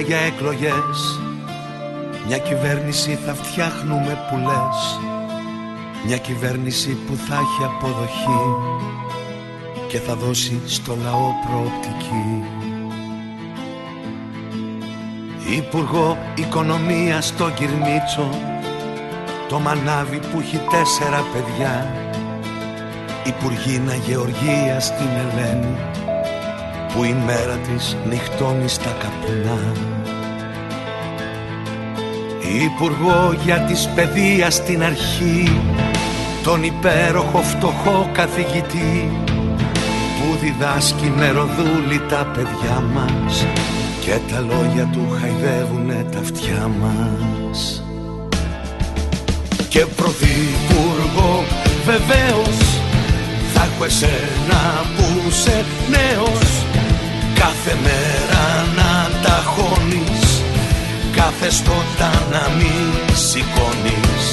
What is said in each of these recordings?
για εκλογές. Μια κυβέρνηση θα φτιάχνουμε που λες. Μια κυβέρνηση που θα έχει αποδοχή Και θα δώσει στο λαό προοπτική. Υπουργό Οικονομίας στο Κυρμίτσο Το μανάβι που έχει τέσσερα παιδιά. Υπουργίνα Γεωργία στην Ελένη που η μέρα της νυχτώνει στα καπνά. Υπουργό για της παιδείας στην αρχή τον υπέροχο φτωχό καθηγητή που διδάσκει νεροδούλη τα παιδιά μας και τα λόγια του χαϊδεύουνε τα αυτιά μας. Και πρωθυπουργό βεβαίως θα έχω εσένα που σε νέος Κάθε μέρα να τα χώνεις Κάθε στότα να μην σηκώνεις.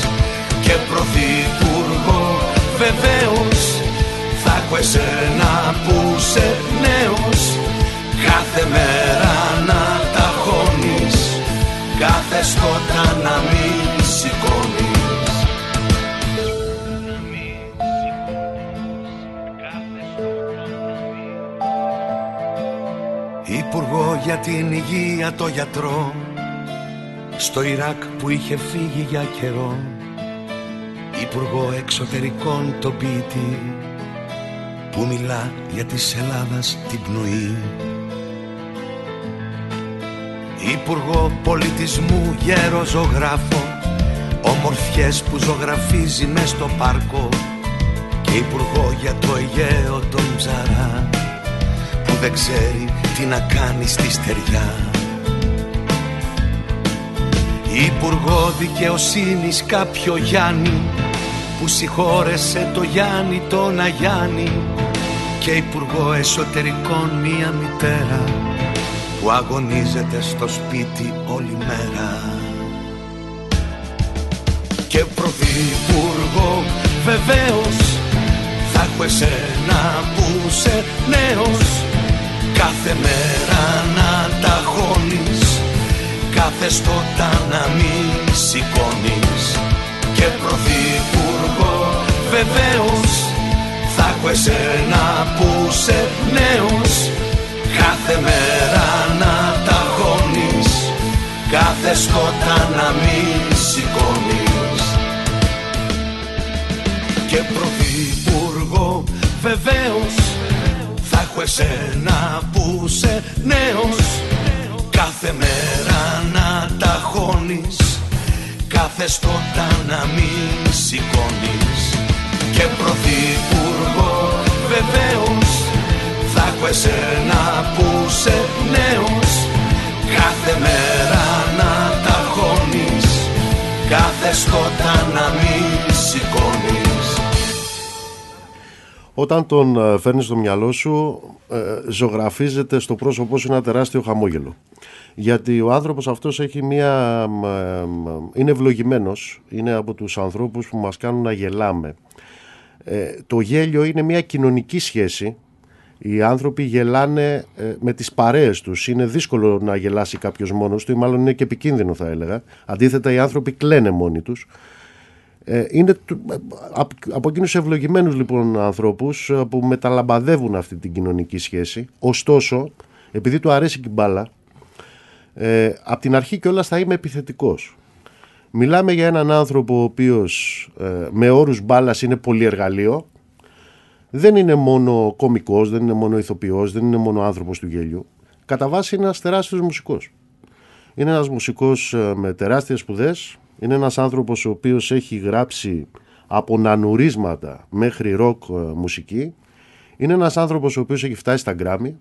Και πρωθυπουργό βεβαίως Θα έχω εσένα που σε νέος. Κάθε μέρα να τα χώνεις Κάθε στότα για την υγεία το γιατρό. Στο Ιράκ που είχε φύγει για καιρό. Υπουργό εξωτερικών το ποιητή. Που μιλά για της Ελλάδας την πνοή. Υπουργό πολιτισμού γέρο ζωγράφο Ομορφιές που ζωγραφίζει μες στο πάρκο. Και υπουργό για το Αιγαίο τον ψαρά Που δεν ξέρει τι να κάνεις στη στεριά. Υπουργό δικαιοσύνης κάποιο Γιάννη που συγχώρεσε το Γιάννη τον Αγιάννη και Υπουργό Εσωτερικών μία μητέρα που αγωνίζεται στο σπίτι όλη μέρα. Και Πρωθυπουργό βεβαίως θα έχω εσένα που σε νέος Κάθε μέρα να τα χώνεις Κάθε στότα να μην σηκώνεις. Και πρωθυπουργό βεβαίως Θα έχω εσένα που σε νέος. Κάθε μέρα να τα χώνεις Κάθε στότα να μην σηκώνεις. Και πρωθυπουργό βεβαίως έχω εσένα που σε νέος. Κάθε μέρα να τα χώνεις. Κάθε στότα να μην σηκώνεις. Και πρωθυπουργό βεβαίως. Θα έχω εσένα που σε νέος. Κάθε μέρα να τα χώνεις. Κάθε στότα να μην όταν τον ε, φέρνεις στο μυαλό σου, ε, ζωγραφίζεται στο πρόσωπό σου ένα τεράστιο χαμόγελο. Γιατί ο άνθρωπος αυτός έχει μια, ε, είναι ευλογημένος, είναι από τους ανθρώπους που μας κάνουν να γελάμε. το γέλιο είναι μια κοινωνική σχέση. Οι άνθρωποι γελάνε με τις παρέες τους. Είναι δύσκολο να γελάσει κάποιος μόνος του ή μάλλον είναι και επικίνδυνο θα έλεγα. Αντίθετα οι άνθρωποι κλαίνε μόνοι τους. Ε, είναι από εκείνους ευλογημένους λοιπόν ανθρώπους ε, που μεταλαμπαδεύουν αυτή την κοινωνική σχέση. Ωστόσο, επειδή του αρέσει και η μπάλα, ε, από την αρχή κιόλας θα είμαι επιθετικός. Μιλάμε για έναν άνθρωπο ο οποίος ε, με όρους μπάλας είναι πολυεργαλείο. Δεν είναι μόνο κομικός, δεν είναι μόνο ηθοποιός, δεν είναι μόνο άνθρωπος του γέλιου. Κατά βάση είναι ένας τεράστιος μουσικός. Είναι ένας μουσικός με τεράστιες σπουδές, είναι ένας άνθρωπος ο οποίος έχει γράψει από νανουρίσματα μέχρι ροκ ε, μουσική. Είναι ένας άνθρωπος ο οποίος έχει φτάσει στα γκράμμι.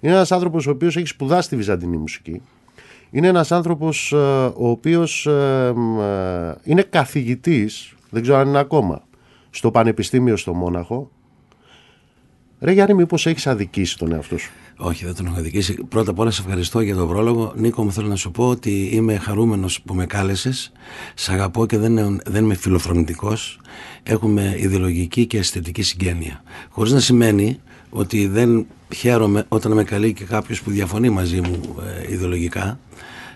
Είναι ένας άνθρωπος ο οποίος έχει σπουδάσει τη βυζαντινή μουσική. Είναι ένας άνθρωπος ε, ο οποίος ε, είναι καθηγητής, δεν ξέρω αν είναι ακόμα, στο Πανεπιστήμιο στο Μόναχο. Ρε Γιάννη, μήπως έχεις αδικήσει τον εαυτό σου; Όχι, δεν τον έχω δικήσει. Πρώτα απ' όλα σε ευχαριστώ για τον πρόλογο. Νίκο, μου θέλω να σου πω ότι είμαι χαρούμενος που με κάλεσες. Σε αγαπώ και δεν, δεν είμαι φιλοφρονητικός. Έχουμε ιδεολογική και αισθητική συγγένεια. Χωρίς να σημαίνει ότι δεν χαίρομαι όταν με καλεί και κάποιος που διαφωνεί μαζί μου ε, ιδεολογικά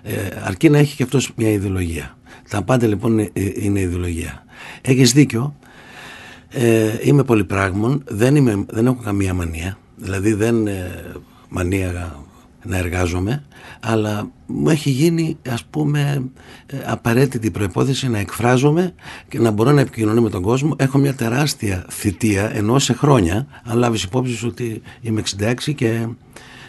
ε, αρκεί να έχει και αυτός μια ιδεολογία. Τα πάντα λοιπόν είναι ιδεολογία. Έχεις δίκιο, ε, είμαι πολυπράγμων, δεν, είμαι, δεν έχω καμία μανία, δηλαδή δεν ε, μανία να εργάζομαι, αλλά μου έχει γίνει ας πούμε ε, απαραίτητη προϋπόθεση να εκφράζομαι και να μπορώ να επικοινωνώ με τον κόσμο. Έχω μια τεράστια θητεία, ενώ σε χρόνια, αν λάβεις υπόψη ότι είμαι 66 και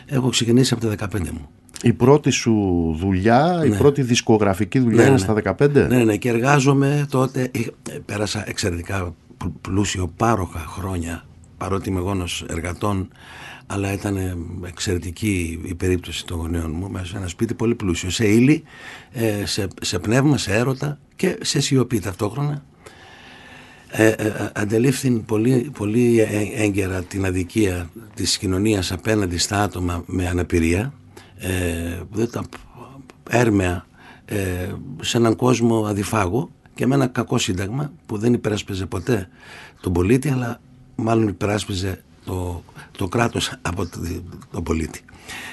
έχω ξεκινήσει από τα 15 μου. Η πρώτη σου δουλειά, η ναι. πρώτη δισκογραφική δουλειά ναι, είναι ναι. στα 15. Ναι, ναι, και εργάζομαι τότε. Πέρασα εξαιρετικά πλούσιο πάροχα χρόνια, παρότι είμαι γόνος εργατών αλλά ήταν εξαιρετική η περίπτωση των γονέων μου μέσα σε ένα σπίτι πολύ πλούσιο σε ύλη, ε, σε, σε πνεύμα, σε έρωτα και σε σιωπή ταυτόχρονα. Ε, ε, αντελήφθην πολύ, πολύ έγκαιρα την αδικία της κοινωνίας απέναντι στα άτομα με αναπηρία ε, τα έρμεα ε, σε έναν κόσμο αδιφάγο και με ένα κακό σύνταγμα που δεν υπεράσπιζε ποτέ τον πολίτη αλλά μάλλον υπεράσπιζε το, το κράτος από τον το πολίτη.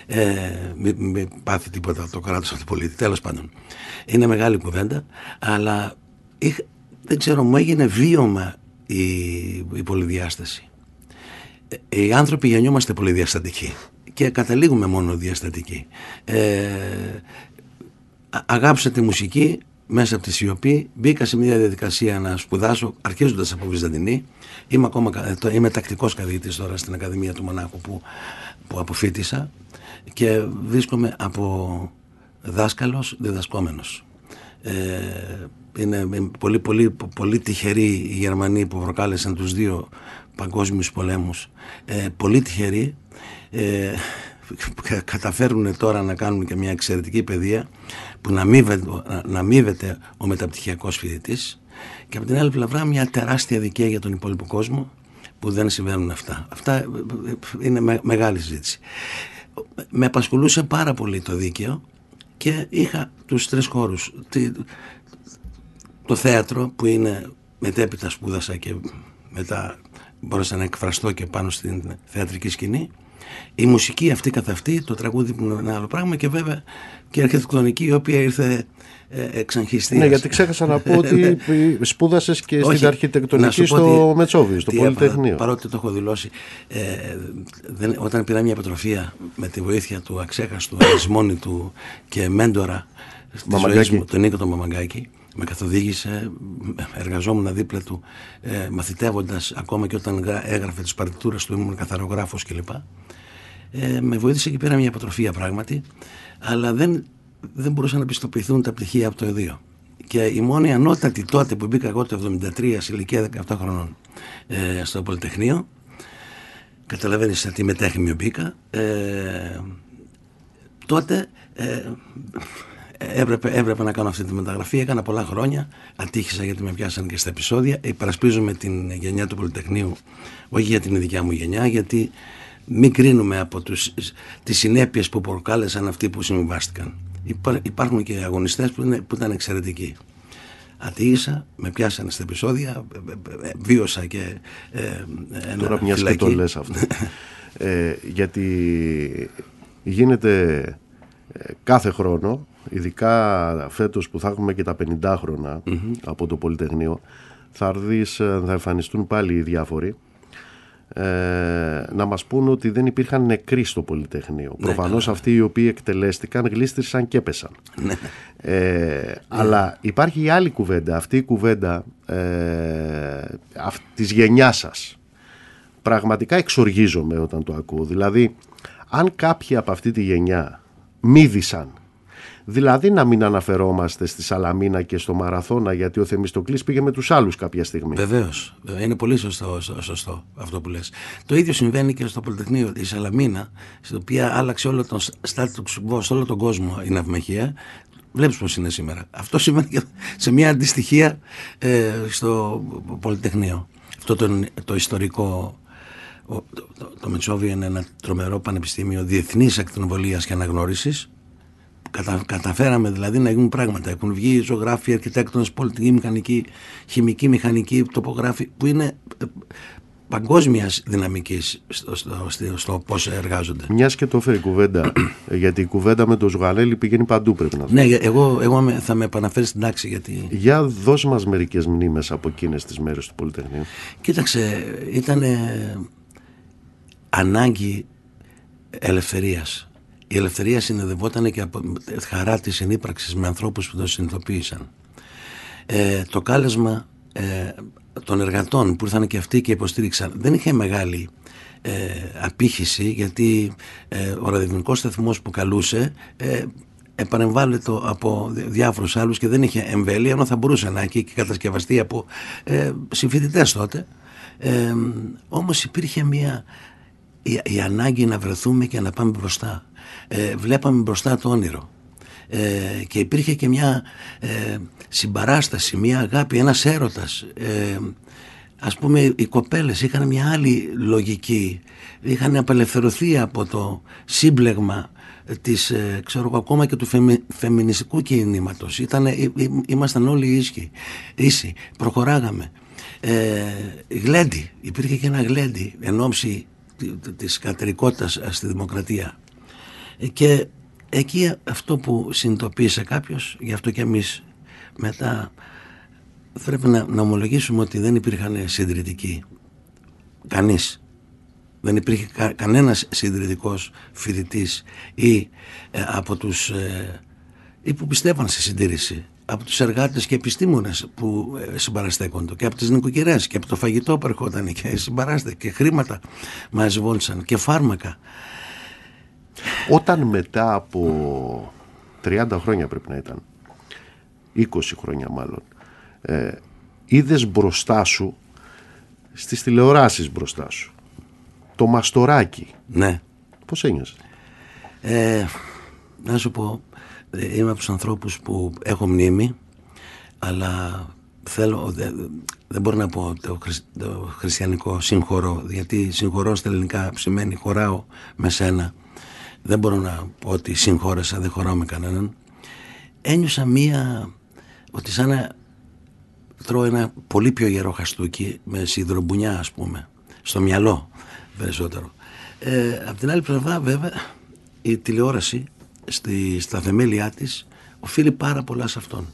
Ε, μην πάθει τίποτα το κράτος από τον πολίτη. Τέλος πάντων. Είναι μεγάλη κουβέντα, αλλά δεν ξέρω, μου έγινε βίωμα η, η πολυδιάσταση. Ε, οι άνθρωποι γεννιόμαστε πολυδιαστατικοί και καταλήγουμε μόνο διαστατικοί. Ε, αγάπησα τη μουσική μέσα από τη σιωπή, μπήκα σε μια διαδικασία να σπουδάσω αρχίζοντας από Βυζαντινή Είμαι, ακόμα, είμαι τακτικός καθηγητής τώρα στην Ακαδημία του Μονάχου που, που αποφύτησα και βρίσκομαι από δάσκαλος διδασκόμενος. Ε, είναι πολύ, πολύ, πολύ τυχεροί οι Γερμανοί που προκάλεσαν τους δύο παγκόσμιους πολέμους. Ε, πολύ τυχεροί. Ε, καταφέρουν τώρα να κάνουν και μια εξαιρετική παιδεία που να αμείβεται, να ο μεταπτυχιακός φοιτητής και από την άλλη πλευρά μια τεράστια δικαία για τον υπόλοιπο κόσμο που δεν συμβαίνουν αυτά. Αυτά ε, ε, είναι μεγάλη συζήτηση. Με απασχολούσε πάρα πολύ το δίκαιο και είχα τους τρεις χώρους. Το θέατρο που είναι μετέπειτα σπούδασα και μετά μπόρεσα να εκφραστώ και πάνω στην θεατρική σκηνή. Η μουσική αυτή καθ' αυτή, το τραγούδι που είναι ένα άλλο πράγμα και βέβαια και η αρχιτεκτονική η οποία ήρθε ε, Ναι, γιατί ξέχασα να πω ότι ναι. σπούδασες και στην αρχιτεκτονική στο ότι, Μετσόβι, στο Πολυτεχνείο. Παρότι το έχω δηλώσει, ε, δεν, όταν πήρα μια επιτροφία με τη βοήθεια του αξέχαστου αισμόνη του και μέντορα τη ζωή μου, τον Νίκο τον Μαμαγκάκη, με καθοδήγησε, εργαζόμουν δίπλα του, ε, μαθητεύοντας ακόμα και όταν έγραφε τις παρτιτούρες του, ήμουν καθαρογράφος κλπ. Ε, με βοήθησε και πήρα μια αποτροφία πράγματι, αλλά δεν δεν μπορούσαν να πιστοποιηθούν τα πτυχία από το ΕΔΙΟ. Και η μόνη ανώτατη τότε που μπήκα εγώ το 1973 σε ηλικία 17 χρονών ε, στο Πολυτεχνείο, καταλαβαίνεις σε τι μετέχνημιο μπήκα, ε, τότε ε, έπρεπε, έπρεπε να κάνω αυτή τη μεταγραφή. Έκανα πολλά χρόνια. Ατύχησα γιατί με πιάσαν και στα επεισόδια. Υπερασπίζομαι την γενιά του Πολυτεχνείου, όχι για την δικιά μου γενιά, γιατί μην κρίνουμε από τους, τις συνέπειες που προκάλεσαν αυτοί που συμβάστηκαν υπάρχουν και αγωνιστές που, που ήταν εξαιρετικοί. Ατύγησα, με πιάσανε στα επεισόδια, ε, ε, ε, βίωσα και ένα Τώρα μιας και το λες αυτό. ε, γιατί γίνεται κάθε χρόνο, ειδικά φέτος που θα έχουμε και τα 50 χρόνια από το Πολυτεχνείο, θα, αρδείς, θα εμφανιστούν πάλι οι διάφοροι ε, να μας πούν ότι δεν υπήρχαν νεκροί στο Πολυτεχνείο. Ναι, Προφανώς αυτοί οι οποίοι εκτελέστηκαν γλίστρισαν και έπεσαν. Ναι. Ε, αλλά υπάρχει η άλλη κουβέντα, αυτή η κουβέντα ε, της γενιάς σας. Πραγματικά εξοργίζομαι όταν το ακούω. Δηλαδή, αν κάποιοι από αυτή τη γενιά μύδισαν Δηλαδή να μην αναφερόμαστε στη Σαλαμίνα και στο Μαραθώνα γιατί ο Θεμιστοκλής πήγε με τους άλλους κάποια στιγμή. Βεβαίως. Είναι πολύ σωστό, σωστό αυτό που λες. Το ίδιο συμβαίνει και στο Πολυτεχνείο. Η Σαλαμίνα, στην οποία άλλαξε όλο τον στάτη του σε όλο τον κόσμο η ναυμαχία, Βλέπεις πώς είναι σήμερα. Αυτό σημαίνει και σε μια αντιστοιχία ε, στο Πολυτεχνείο. Αυτό το, το ιστορικό το, το, το είναι ένα τρομερό πανεπιστήμιο διεθνής ακτινοβολίας και αναγνώρισης Κατα, καταφέραμε δηλαδή να γίνουν πράγματα. Έχουν βγει ζωγράφοι, αρχιτέκτονες, πολιτική, μηχανική, χημική, μηχανική, τοπογράφοι που είναι ε, παγκόσμιας δυναμικής στο, στο, στο, στο πώς εργάζονται. Μιας και το έφερε η κουβέντα, γιατί η κουβέντα με τον Ζουγανέλη πηγαίνει παντού πρέπει να Ναι, εγώ, εγώ θα με επαναφέρεις στην τάξη. Γιατί... Για δώσ' μας μερικές μνήμες από εκείνες τις μέρες του Πολυτεχνείου. Κοίταξε, ήταν ανάγκη ελευθερίας. Η ελευθερία συνεδευόταν και από χαρά της συνύπαρξης με ανθρώπους που το συνειδητοποίησαν. Ε, το κάλεσμα ε, των εργατών που ήρθαν και αυτοί και υποστήριξαν δεν είχε μεγάλη ε, απήχηση γιατί ε, ο ραδιοφωνικός σταθμός που καλούσε ε, επανεμβάλλεται από διάφορους άλλους και δεν είχε εμβέλεια ενώ θα μπορούσε να έχει και κατασκευαστεί από ε, συμφοιτητές τότε ε, όμως υπήρχε μια η, η, ανάγκη να βρεθούμε και να πάμε μπροστά ε, βλέπαμε μπροστά το όνειρο ε, και υπήρχε και μια ε, συμπαράσταση, μια αγάπη, ένας έρωτας. Ε, ας πούμε οι κοπέλες είχαν μια άλλη λογική, είχαν απελευθερωθεί από το σύμπλεγμα της, ε, ξέρω ακόμα και του φεμι, φεμινιστικού κινήματος. Ήτανε, ήμασταν όλοι ίσοι, ίσοι προχωράγαμε. Ε, γλέντι, υπήρχε και ένα γλέντι εν ώψη της κατερικότητας στη δημοκρατία. Και εκεί αυτό που συνειδητοποίησε κάποιος, γι' αυτό και εμείς μετά πρέπει να, να ομολογήσουμε ότι δεν υπήρχαν συντηρητικοί. Κανείς. Δεν υπήρχε κα, κανένας συντηρητικός φοιτητής ή ε, από τους ε, ή που πιστεύαν στη συντήρηση. Από τους εργάτες και επιστήμονες που ε, συμπαραστέκονται. Και από τις νοικοκυρές. Και από το φαγητό που ερχόταν και συμπαράστηκε. Και χρήματα μαζευόντουσαν και φάρμακα όταν μετά από 30 χρόνια πρέπει να ήταν, 20 χρόνια μάλλον, ε, είδες μπροστά σου, στις τηλεοράσεις μπροστά σου, το μαστοράκι. Ναι. Πώς ένιωσες; Ε, να σου πω, ε, είμαι από τους ανθρώπους που έχω μνήμη, αλλά θέλω, δεν, δεν μπορώ να πω το, το χριστιανικό συγχωρώ, γιατί συγχωρώ στα ελληνικά σημαίνει χωράω με σένα δεν μπορώ να πω ότι συγχώρεσα, δεν χωράω με κανέναν. Ένιωσα μία, ότι σαν να τρώω ένα πολύ πιο γερό χαστούκι με σιδρομπουνιά ας πούμε, στο μυαλό περισσότερο. Ε, απ' την άλλη πλευρά βέβαια η τηλεόραση στη, στα θεμέλια της οφείλει πάρα πολλά σε αυτόν.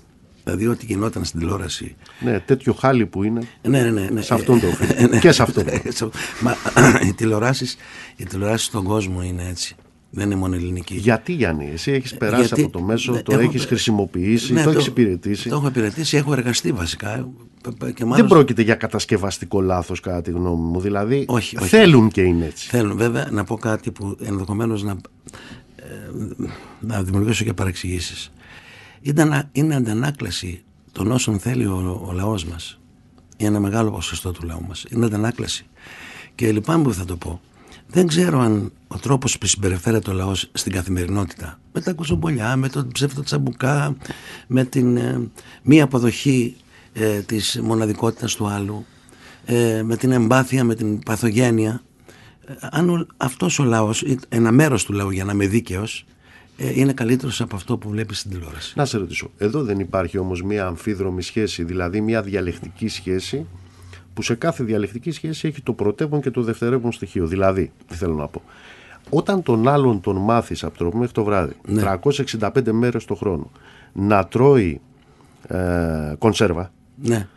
Δηλαδή ό,τι γινόταν στην τηλεόραση. Ναι, τέτοιο χάλι που είναι. Ναι, ναι, ναι. ναι. Σε αυτόν το οφείλει. Ναι. και σε αυτόν. Μα, οι τηλεοράσεις, οι τηλεοράσεις στον κόσμο είναι έτσι. Δεν είναι μόνο ελληνική. Γιατί Γιάννη, εσύ έχεις περάσει Γιατί, από το μέσο, ναι, το έχω, έχεις χρησιμοποιήσει, ναι, το, το έχει υπηρετήσει. Το έχω υπηρετήσει, έχω εργαστεί βασικά. Και μάλλον... Δεν πρόκειται για κατασκευαστικό λάθος, κατά τη γνώμη μου. Δηλαδή όχι, όχι, θέλουν και είναι έτσι. Θέλουν, βέβαια, να πω κάτι που ενδεχομένως να, ε, να δημιουργήσω και παρεξηγήσεις. Είναι αντανάκλαση των όσων θέλει ο, ο λαός μας. Είναι ένα μεγάλο ποσοστό του λαού μας. Είναι αντανάκλαση. Και λυπάμαι που θα το πω. Δεν ξέρω αν ο τρόπος που συμπεριφέρεται ο λαός στην καθημερινότητα, με τα κουζομπολιά, με τον ψεύτο τσαμπουκά, με την ε, μη αποδοχή ε, της μοναδικότητας του άλλου, ε, με την εμπάθεια, με την παθογένεια, ε, αν αυτός ο λαός, ένα μέρος του λαού για να είμαι δίκαιος, ε, είναι καλύτερος από αυτό που βλέπεις στην τηλεόραση. Να σε ρωτήσω, εδώ δεν υπάρχει όμως μια αμφίδρομη σχέση, δηλαδή μια διαλεκτική σχέση που σε κάθε διαλεκτική σχέση έχει το πρωτεύον και το δευτερεύον στοιχείο. Δηλαδή, τι θέλω να πω. Όταν τον άλλον τον μάθεις από το μέχρι το βράδυ, ναι. 365 μέρες το χρόνο, να τρώει ε, κονσέρβα, ναι.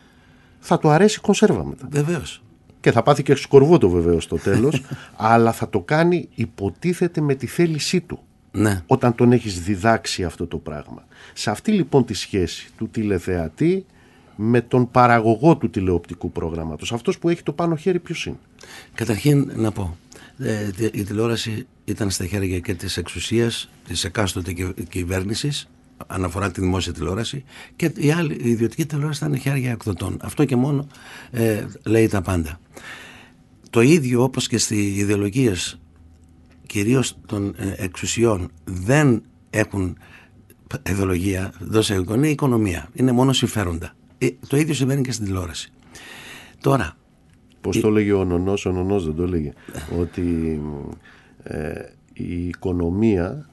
θα του αρέσει η κονσέρβα μετά. Βεβαίως. Και θα πάθει και σκορβότο βεβαίως στο τέλος, αλλά θα το κάνει υποτίθεται με τη θέλησή του. Ναι. Όταν τον έχεις διδάξει αυτό το πράγμα. Σε αυτή λοιπόν τη σχέση του τηλεθεατή με τον παραγωγό του τηλεοπτικού προγράμματος. Αυτός που έχει το πάνω χέρι ποιος είναι; Καταρχήν να πω, ε, η τηλεόραση ήταν στα χέρια και της εξουσίας, της εκάστοτε κυβέρνησης, αναφορά τη δημόσια τηλεόραση και η, άλλη, η ιδιωτική τηλεόραση ήταν χέρια εκδοτών. Αυτό και μόνο ε, λέει τα πάντα. Το ίδιο όπως και στις ιδεολογίες κυρίως των ε, εξουσιών δεν έχουν ιδεολογία, δώσε είναι η οικονομία. Είναι μόνο συμφέροντα. Ε, το ίδιο συμβαίνει και στην τηλεόραση. Τώρα. Πώς το έλεγε ο Νονός, ο Νονός δεν το έλεγε. ότι ε, η οικονομία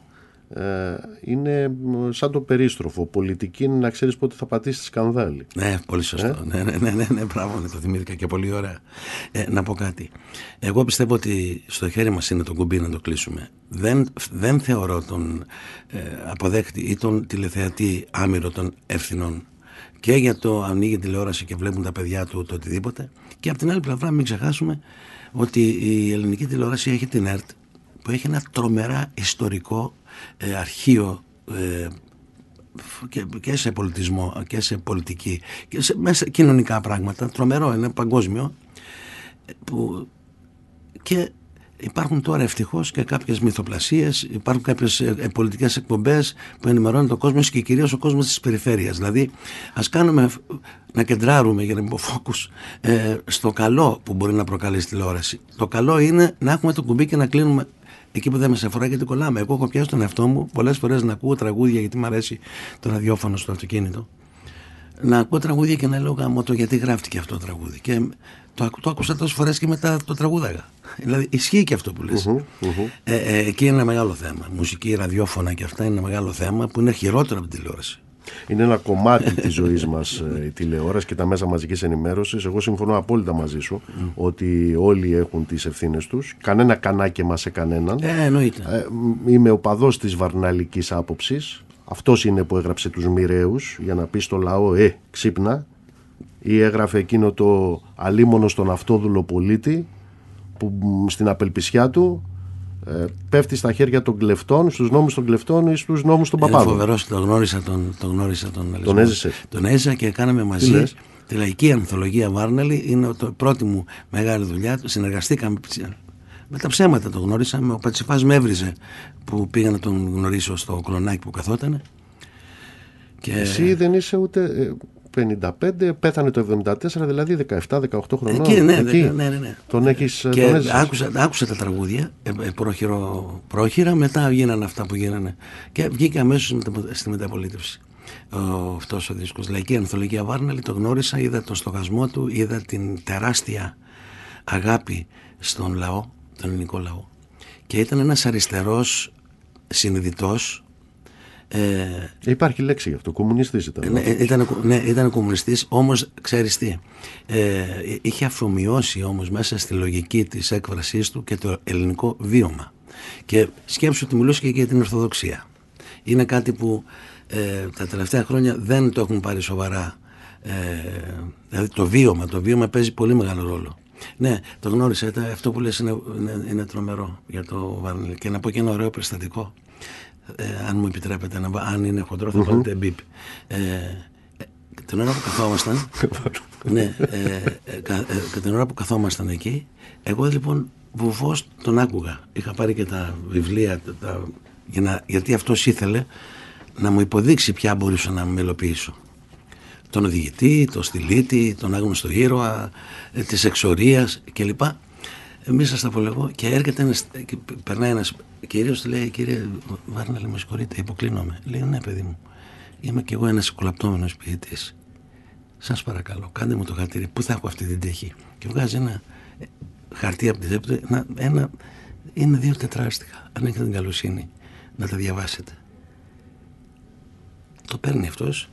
ε, είναι σαν το περίστροφο. Πολιτική είναι να ξέρεις πότε θα πατήσεις τη σκανδάλη. Ναι, πολύ σωστό. Ε; Ναι, ναι, ναι, ναι, ναι, μπράβο, ναι, το θυμήθηκα και πολύ ωραία. Ε, να πω κάτι. Εγώ πιστεύω ότι στο χέρι μας είναι το κουμπί να το κλείσουμε. Δεν, δεν θεωρώ τον ε, αποδέκτη ή τον τηλεθεατή άμυρο των ευθυνών και για το ανοίγει τηλεόραση και βλέπουν τα παιδιά του το οτιδήποτε. Και από την άλλη πλευρά, μην ξεχάσουμε ότι η ελληνική τηλεόραση έχει την ΕΡΤ που έχει ένα τρομερά ιστορικό ε, αρχείο ε, και, και, σε πολιτισμό και σε πολιτική και σε μέσα κοινωνικά πράγματα τρομερό είναι παγκόσμιο που και υπάρχουν τώρα ευτυχώς και κάποιες μυθοπλασίες, υπάρχουν κάποιες ε, πολιτικές εκπομπές που ενημερώνουν τον κόσμο και κυρίως ο κόσμος της περιφέρειας. Δηλαδή, ας κάνουμε να κεντράρουμε για να μην πω focus, ε, στο καλό που μπορεί να προκαλέσει τηλεόραση. Το καλό είναι να έχουμε το κουμπί και να κλείνουμε εκεί που δεν μας αφορά γιατί κολλάμε. Εγώ έχω πιάσει τον εαυτό μου πολλές φορές να ακούω τραγούδια γιατί μου αρέσει το ραδιόφωνο στο αυτοκίνητο. Να ακούω τραγούδια και να λέω γάμο το γιατί γράφτηκε αυτό το τραγούδι. Και το, το άκουσα τόσες φορές και μετά το τραγούδαγα. Δηλαδή ισχύει και αυτό που λες. Ε, ε, εκεί είναι ένα μεγάλο θέμα. Μουσική, ραδιόφωνα και αυτά είναι ένα μεγάλο θέμα που είναι χειρότερο από την τηλεόραση. Είναι ένα κομμάτι της ζωής μας ε, η τηλεόραση και τα μέσα μαζικής ενημέρωσης. Εγώ συμφωνώ απόλυτα μαζί σου ότι όλοι έχουν τις ευθύνες τους. Κανένα κανάκι σε κανέναν. Ε, εννοείται. Ε, είμαι οπαδό της βαρναλικής άποψης. Αυτός είναι που έγραψε τους μοιραίους για να πεις στο λαό, Ε, ξύπνα. Ή έγραφε εκείνο το αλίμονο στον αυτόδουλο πολίτη που στην απελπισιά του ε, πέφτει στα χέρια των κλεφτών, στους νόμους των κλεφτών ή στους νόμους των παπάδων. Είναι φοβερός, τον γνώρισα τον, τον, γνώρισα τον, τον έζησε. Τον έζησα και κάναμε μαζί τη λαϊκή ανθολογία Βάρναλη. Είναι το πρώτη μου μεγάλη δουλειά. Συνεργαστήκαμε με τα ψέματα τον γνώρισα. Ο Πατσιφάς με έβριζε που πήγα να τον γνωρίσω στο κλονάκι που καθότανε. Και... Εσύ δεν είσαι ούτε ε, 55, πέθανε το 74, δηλαδή 17-18 χρονών. Εκεί, ναι, Εκεί. ναι, ναι, ναι. Τον έχεις, και τον άκουσα, άκουσα τα τραγούδια ε, ε, πρόχειρο, πρόχειρα, μετά γίνανε αυτά που γίνανε. Και βγήκα αμέσως στη μεταπολίτευση. Ο, αυτός ο δίσκος Λαϊκή Ανθολογία Βάρναλη το γνώρισα, είδα τον στοχασμό του είδα την τεράστια αγάπη στον λαό τον ελληνικό λαό και ήταν ένας αριστερός συνειδητός ε, Υπάρχει λέξη γι' αυτό. Κομμουνιστής ήταν. Ναι, ήταν, ναι, ήταν κομμουνιστής, όμως ξέρεις τι. Ε, είχε αφομοιώσει όμως μέσα στη λογική της έκφρασής του και το ελληνικό βίωμα. Και σκέψου ότι μιλούσε και για την Ορθοδοξία. Είναι κάτι που ε, τα τελευταία χρόνια δεν το έχουν πάρει σοβαρά. Ε, δηλαδή το βίωμα, το βίωμα παίζει πολύ μεγάλο ρόλο. Ναι, το γνώρισα. Αυτό που λες είναι, είναι, είναι τρομερό για το Βαρνίλ. Και να πω και ένα ωραίο περιστατικό ε, αν μου επιτρέπετε, να, αν είναι χοντρό, θα βάλετε μπίπ. Ε, την ώρα που καθόμασταν, ναι, ε, ε, την ώρα που καθόμασταν εκεί, εγώ λοιπόν βουβό τον άκουγα. Είχα πάρει και τα βιβλία, τα, για να, γιατί αυτός ήθελε να μου υποδείξει ποια μπορούσα να μελοποιήσω. Τον οδηγητή, τον στυλίτη, τον άγνωστο ήρωα, ε, της εξορίας κλπ. Εμείς σας τα πω εγώ και έρχεται ένας. Περνάει ένας κυρίω, λέει: Κύριε Βάρναλη, με συγχωρείτε, υποκλίνομαι. Λέει: Ναι, παιδί μου, είμαι κι εγώ ένας κολαπτόμενο ποιητής. Σας παρακαλώ, κάντε μου το χαρτί, πού θα έχω αυτή την τύχη. Και βγάζει ένα ε, χαρτί από τη δέπτου, ένα, ένα, είναι δύο τετράστιχα. Αν έχετε την καλοσύνη να τα διαβάσετε. Το παίρνει αυτός,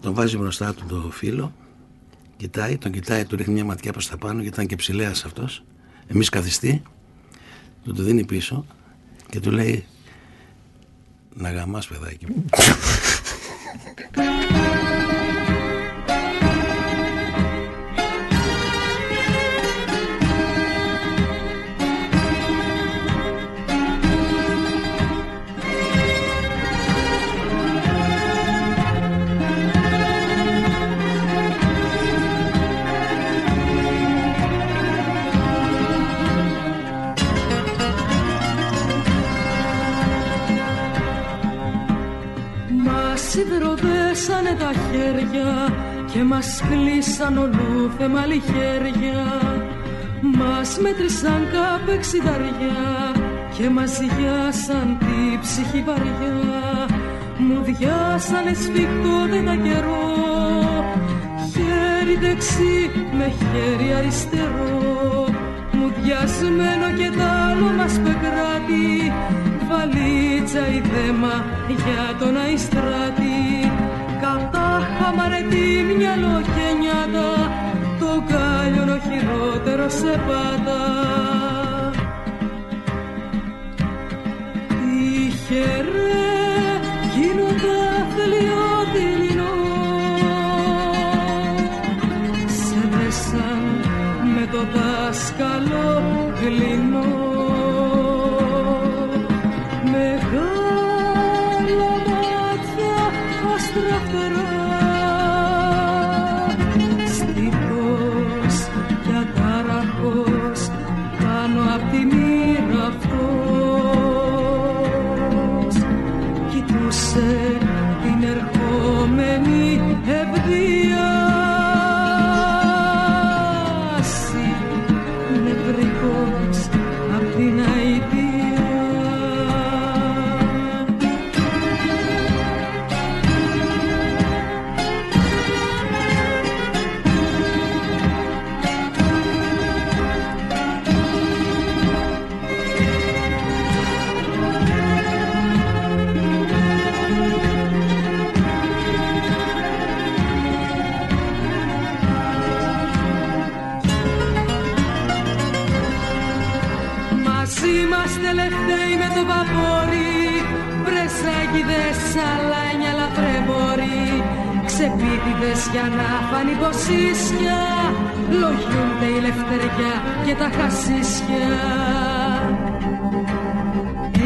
τον βάζει μπροστά του το φίλο Κοιτάει, τον κοιτάει, του ρίχνει μια ματιά προς τα πάνω γιατί ήταν και ψηλέας αυτός. Εμείς καθιστή, του το δίνει πίσω και του λέει να γαμάς παιδάκι μου. τα χέρια και μας κλείσαν ολούθεμα χέρια μας μέτρησαν κάπου εξιδαριά και μας γιάσαν τη ψυχή βαριά. Μου διάσανε σφιχτό τα καιρό χέρι δεξί με χέρι αριστερό. Μου διασμένο και τ' άλλο μας πεκράτη βαλίτσα τζαϊδέμα για τον Αϊστράτη Κατά χαμαρετή μυαλό και νιάτα Το κάλιον ο χειρότερος σε πάτα Είχε δάσκαλο για να φανεί πως ίσια λογιούνται η λευτεριά και τα χασίσια.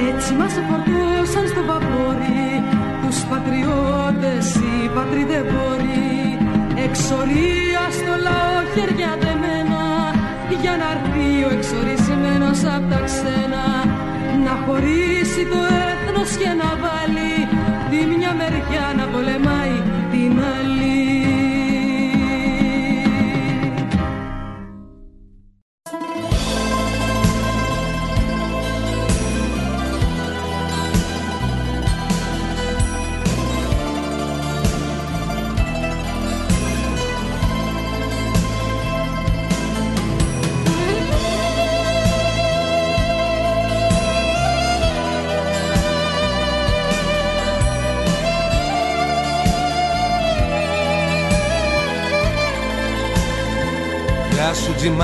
Έτσι μας φορτώσαν στο βαπόρι τους πατριώτες οι πατριδεμπόροι εξορία στο λαό χέρια δεμένα για να έρθει ο εξορισμένος απ' τα ξένα. Να χωρίσει το έθνος και να βάλει τη μια μεριά να πολεμάει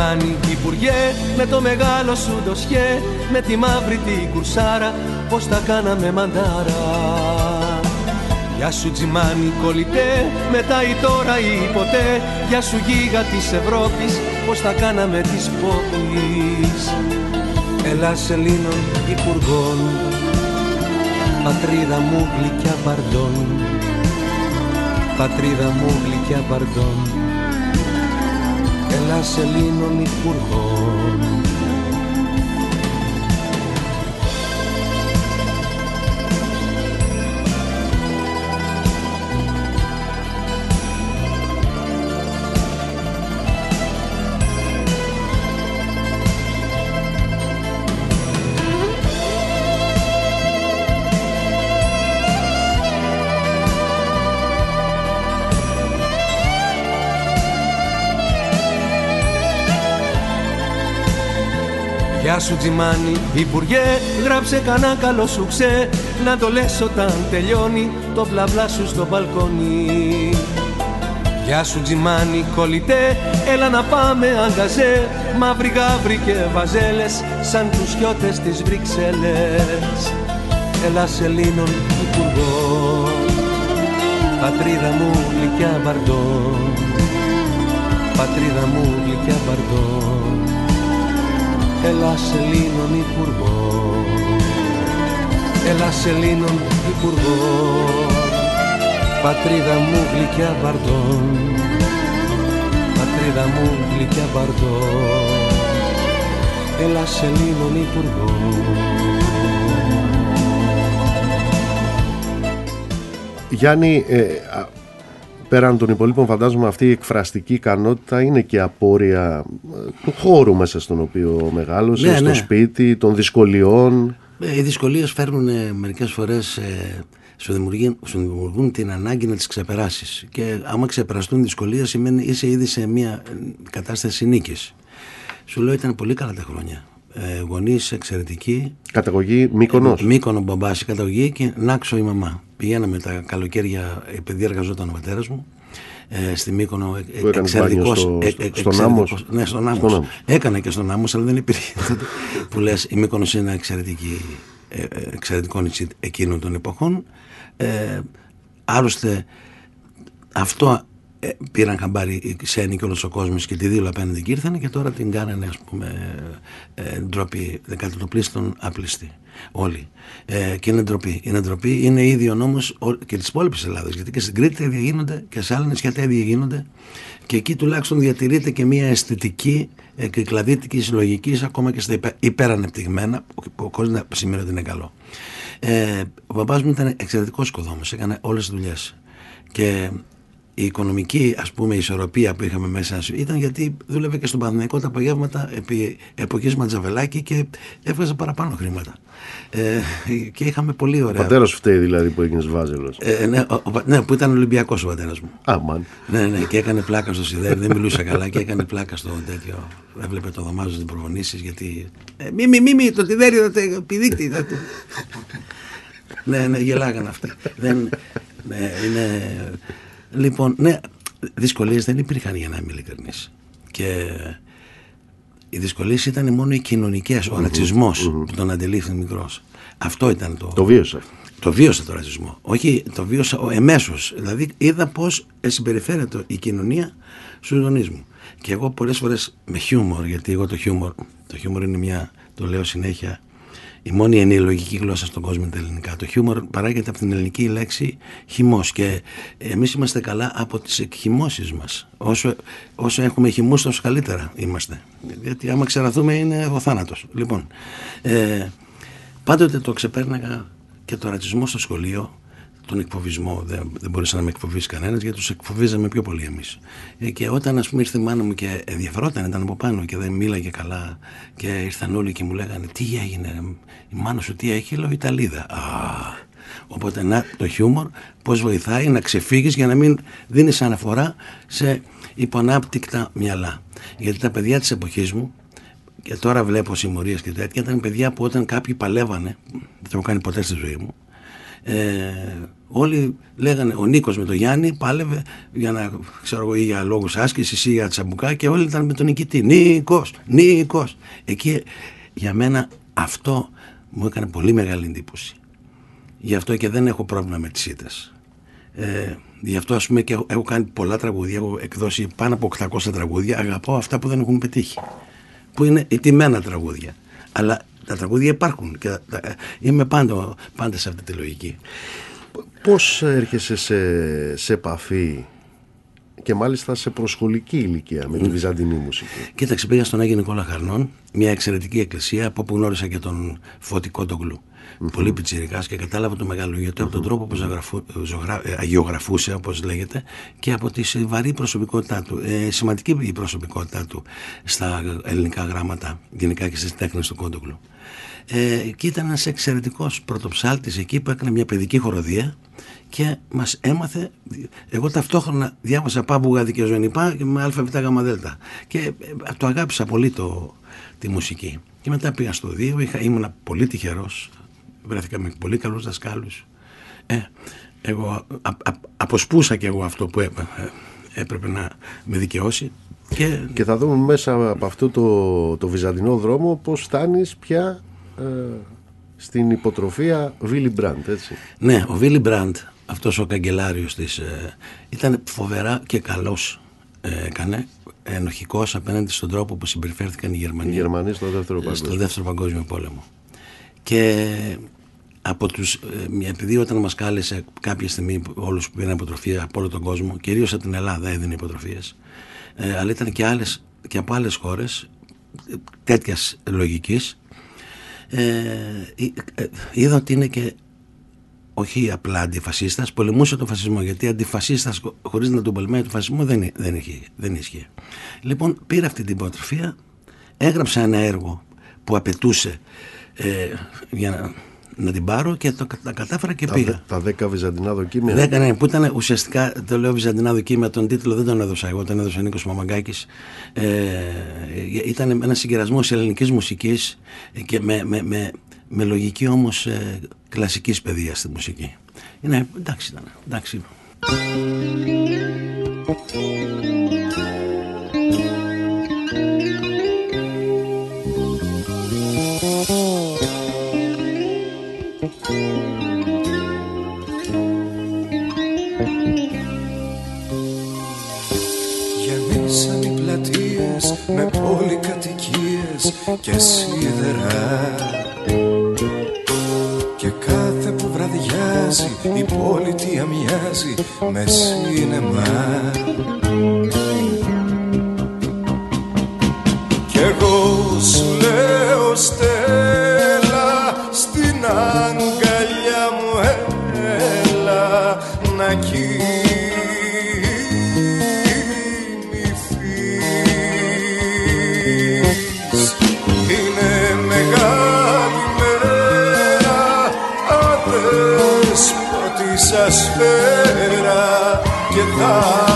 Τζιμάνι Υπουργέ με το μεγάλο σου ντοσιέ Με τη μαύρη την κουρσάρα πως τα κάναμε μαντάρα. Γεια σου Τζιμάνι κολλητέ μετά ή τώρα ή ποτέ. Γεια σου γίγα της Ευρώπης πως τα κάναμε της πόλης. Ελλάς Ελλήνων Υπουργών Πατρίδα μου γλυκιά παρδόν. Πατρίδα μου γλυκιά παρδόν Ελλάς Ελλήνων Υπουργών σου Τζιμάνι, Υπουργέ, γράψε κανένα καλό σου ξέ. Να το λες όταν τελειώνει το βλαβλά σου στο μπαλκόνι. Γεια σου Τζιμάνι, κολλητέ, έλα να πάμε αγκαζέ. Μαύροι γάβροι και βαζέλες, σαν τους γιώτες της Βρυξέλλες. Έλα Ελλήνων Υπουργό, πατρίδα μου γλυκιά μπαρντών Πατρίδα μου γλυκιά μπαρντών Ελλάς Ελλήνων Υπουργό. Ελλάς Ελλήνων Υπουργό. Πατρίδα μου γλυκιά βαρδόν Πατρίδα μου γλυκιά βαρδόν Ελλάς Ελλήνων Υπουργό. Γιάννη, ε, πέραν των υπολείπων φαντάζομαι αυτή η εκφραστική ικανότητα είναι και απόρρια ε, του χώρου μέσα στον οποίο μεγάλωσε, ναι, στο ναι. σπίτι, των δυσκολιών. Ε, οι δυσκολίες φέρνουν ε, μερικές φορές ε, σου, δημιουργούν, σου δημιουργούν την ανάγκη να τις ξεπεράσεις και άμα ξεπεραστούν δυσκολίες σημαίνει είσαι ήδη σε μια κατάσταση νίκης. Σου λέω ήταν πολύ καλά τα χρόνια. ε, γονείς εξαιρετικοί. Καταγωγή Μύκονος. Ε, Μύκονο μπαμπάς καταγωγή και Νάξο η μαμά. Πηγαίναμε τα καλοκαίρια, επειδή εργαζόταν ο πατέρας μου, ε, στη Μύκονο εξαιρετικός. Στο, ε, στον Άμμος. Ναι, στον Άμμος. Έκανε και στον Άμμος, αλλά δεν υπήρχε. που λες, η Μύκονος είναι εξαιρετική, ε, εξαιρετικό νησί εκείνων των εποχών. Ε, άλλωστε, αυτό ε, πήραν χαμπάρι οι ξένοι και όλος ο κόσμος και τη δήλω απέναντι και ήρθαν και τώρα την κάνανε ας πούμε ε, ντροπή. Δεκατοτοπλίστων άπληστη όλοι. Ε, και είναι ντροπή. Είναι ντροπή. Είναι ίδιο νόμος και της υπόλοιπης Ελλάδας. γιατί και στην Κρήτη τα ίδια γίνονται και σε άλλα νησιά τα ίδια γίνονται. Και εκεί τουλάχιστον διατηρείται και μια αισθητική ε, κυκλαδίτικη συλλογική ακόμα και στα υπε, υπερανεπτυγμένα ο κόσμος να σημαίνει ότι είναι καλό. Ε, ο παπάς μου ήταν εξαιρετικός οικοδόμος. Έκανε όλες τις δουλειές. και η οικονομική ας πούμε ισορροπία που είχαμε μέσα ήταν γιατί δούλευε και στον Παναθηναϊκό τα απογεύματα επί εποχής Ματζαβελάκη και έβγαζε παραπάνω χρήματα. Ε, και είχαμε πολύ ωραία. Ο πατέρας σου φταίει δηλαδή που έγινες βάζελος. Ε, ναι, ναι, που ήταν Ολυμπιακός ο πατέρας μου. Α, μαν. Ναι, ναι, και έκανε πλάκα στο σιδέρι, δεν μιλούσε καλά και έκανε πλάκα στο τέτοιο. Έβλεπε το δωμάζο την προπονήσεις γιατί. Ε, μη, μη, μη, μη, το τιδέρι, το πηδίκτη. ναι, ναι, γελάγαν αυτοί. δεν, ναι, είναι Λοιπόν, ναι, δυσκολίες δεν υπήρχαν για να είμαι ειλικρινής. Και οι δυσκολίες ήταν μόνο οι κοινωνικές, ο ρατσισμός που τον αντελήφθη μικρός. Αυτό ήταν το... Το βίωσα. Το βίωσα το ρατσισμό. Όχι, το βίωσα εμέσως. Δηλαδή είδα πώς συμπεριφέρεται η κοινωνία στους γονείς μου. Και εγώ πολλές φορές με χιούμορ, γιατί εγώ το χιούμορ, το χιούμορ είναι μια, το λέω συνέχεια, η μόνη ενοιολογική γλώσσα στον κόσμο είναι τα ελληνικά. Το χιούμορ παράγεται από την ελληνική λέξη χυμός. Και εμείς είμαστε καλά από τις εκχυμώσεις μας. Όσο, όσο έχουμε χυμούς, τόσο καλύτερα είμαστε. Γιατί άμα ξεραθούμε είναι ο θάνατος. Λοιπόν, ε, πάντοτε το ξεπέρναγα και το ρατσισμό στο σχολείο τον εκφοβισμό. Δεν, δεν μπορούσε να με εκφοβήσει κανένας γιατί τους εκφοβίζαμε πιο πολύ εμείς. Ε, και όταν ας πούμε ήρθε η μάνα μου και ενδιαφερόταν, ήταν από πάνω και δεν μίλαγε καλά και ήρθαν όλοι και μου λέγανε Τι έγινε, η μάνα σου τι έχει, λέω Ιταλίδα. Α, οπότε να, το χιούμορ πώς βοηθάει να ξεφύγεις για να μην δίνεις αναφορά σε υποανάπτυκτα μυαλά. Γιατί τα παιδιά της εποχής μου και τώρα βλέπω συμμορίες και τέτοια, ήταν παιδιά που όταν κάποιοι παλεύανε, δεν το έχω κάνει ποτέ στη ζωή μου, ε, όλοι λέγανε ο Νίκος με τον Γιάννη πάλευε για να ξέρω εγώ ή για λόγους άσκησης ή για τσαμπουκά και όλοι ήταν με τον νικητή. Νίκος, Νίκος. Εκεί για μένα αυτό μου έκανε πολύ μεγάλη εντύπωση. Γι' αυτό και δεν έχω πρόβλημα με τις ήττες ε, γι' αυτό ας πούμε και έχω, έχω κάνει πολλά τραγούδια έχω εκδώσει πάνω από 800 τραγούδια αγαπάω αυτά που δεν έχουν πετύχει που είναι ετοιμένα τραγούδια. Αλλά τα τραγούδια υπάρχουν και είμαι πάντα, πάντα σε αυτή τη λογική. Πώς έρχεσαι σε, σε επαφή και μάλιστα σε προσχολική ηλικία με τη βυζαντινή μουσική; Κοίταξε, πήγα στον Άγιο Νικόλα Χαρνών, μια εξαιρετική εκκλησία από όπου γνώρισα και τον Φωτικό Τογλου. Mm-hmm. Πολύ πιτσιρικάς και κατάλαβα το μεγάλο γιατί από τον τρόπο που ζωγρα... Ε, αγιογραφούσε, όπως λέγεται, και από τη βαρύ προσωπικότητά του. Ε, σημαντική η προσωπικότητά του στα ελληνικά γράμματα, γενικά και στις τέχνες του Κόντογλου. Ε, και ήταν ένας εξαιρετικός πρωτοψάλτης εκεί που έκανε μια παιδική χοροδία και μας έμαθε. Εγώ ταυτόχρονα διάβασα Πάμπου και Ζωενιπά και με ΑΒ δέλτα. Και ε, το αγάπησα πολύ το, τη μουσική. Και μετά πήγα στο δύο, είχα, ήμουν πολύ τυχερός. Βρέθηκα με πολύ καλούς δασκάλους. Ε, εγώ α, α, αποσπούσα και εγώ αυτό που έπρεπε, έπρεπε να με δικαιώσει. Και... και θα δούμε μέσα από αυτό το, το βυζαντινό δρόμο πώς φτάνεις πια ε, στην υποτροφία Βίλι Μπραντ, έτσι. Ναι, ο Βίλι Μπραντ, αυτός ο καγκελάριος της, ε, ήταν φοβερά και καλός ε, έκανε, ενοχικός απέναντι στον τρόπο που συμπεριφέρθηκαν οι Γερμανοί. Οι Γερμανοί στο δεύτερο παγκόσμιο. Στο δεύτερο παγκόσμιο πόλεμο. Και από τους, επειδή όταν μας κάλεσε κάποια στιγμή όλους που πήραν υποτροφία από όλο τον κόσμο, κυρίως από την Ελλάδα έδινε υποτροφίες, αλλά ήταν και, άλλες, και από άλλες χώρες τέτοιας λογικής ε, ε, είδα ότι είναι και όχι απλά αντιφασίστας, πολεμούσε τον φασισμό. Γιατί αντιφασίστας χωρίς να τον πολεμάει τον φασισμό δεν, δεν, είχε, δεν ίσχυε. Λοιπόν, πήρα αυτή την υποτροφία, έγραψα ένα έργο που απαιτούσε ε, για να, να την πάρω και το, τα κατάφερα και πήγα. Τα δέκα βυζαντινά δοκίμια. Δέκα, ναι, που ήταν ουσιαστικά, το λέω βυζαντινά δοκίμια, τον τίτλο δεν τον έδωσα εγώ, τον έδωσε ο Νίκος Μαμαγκάκης. Ε, ήταν ένα συγκερασμός ελληνικής μουσικής και με, με, με, με λογική όμως ε, κλασικής παιδείας στη μουσική. Είναι, εντάξει ήταν, εντάξει. Με πολυκατοικίες και σίδερα. Και κάθε που βραδιάζει η πολιτεία μοιάζει με σίνεμα Κι εγώ σου λέω στέλα στην αγκαλιά guitar.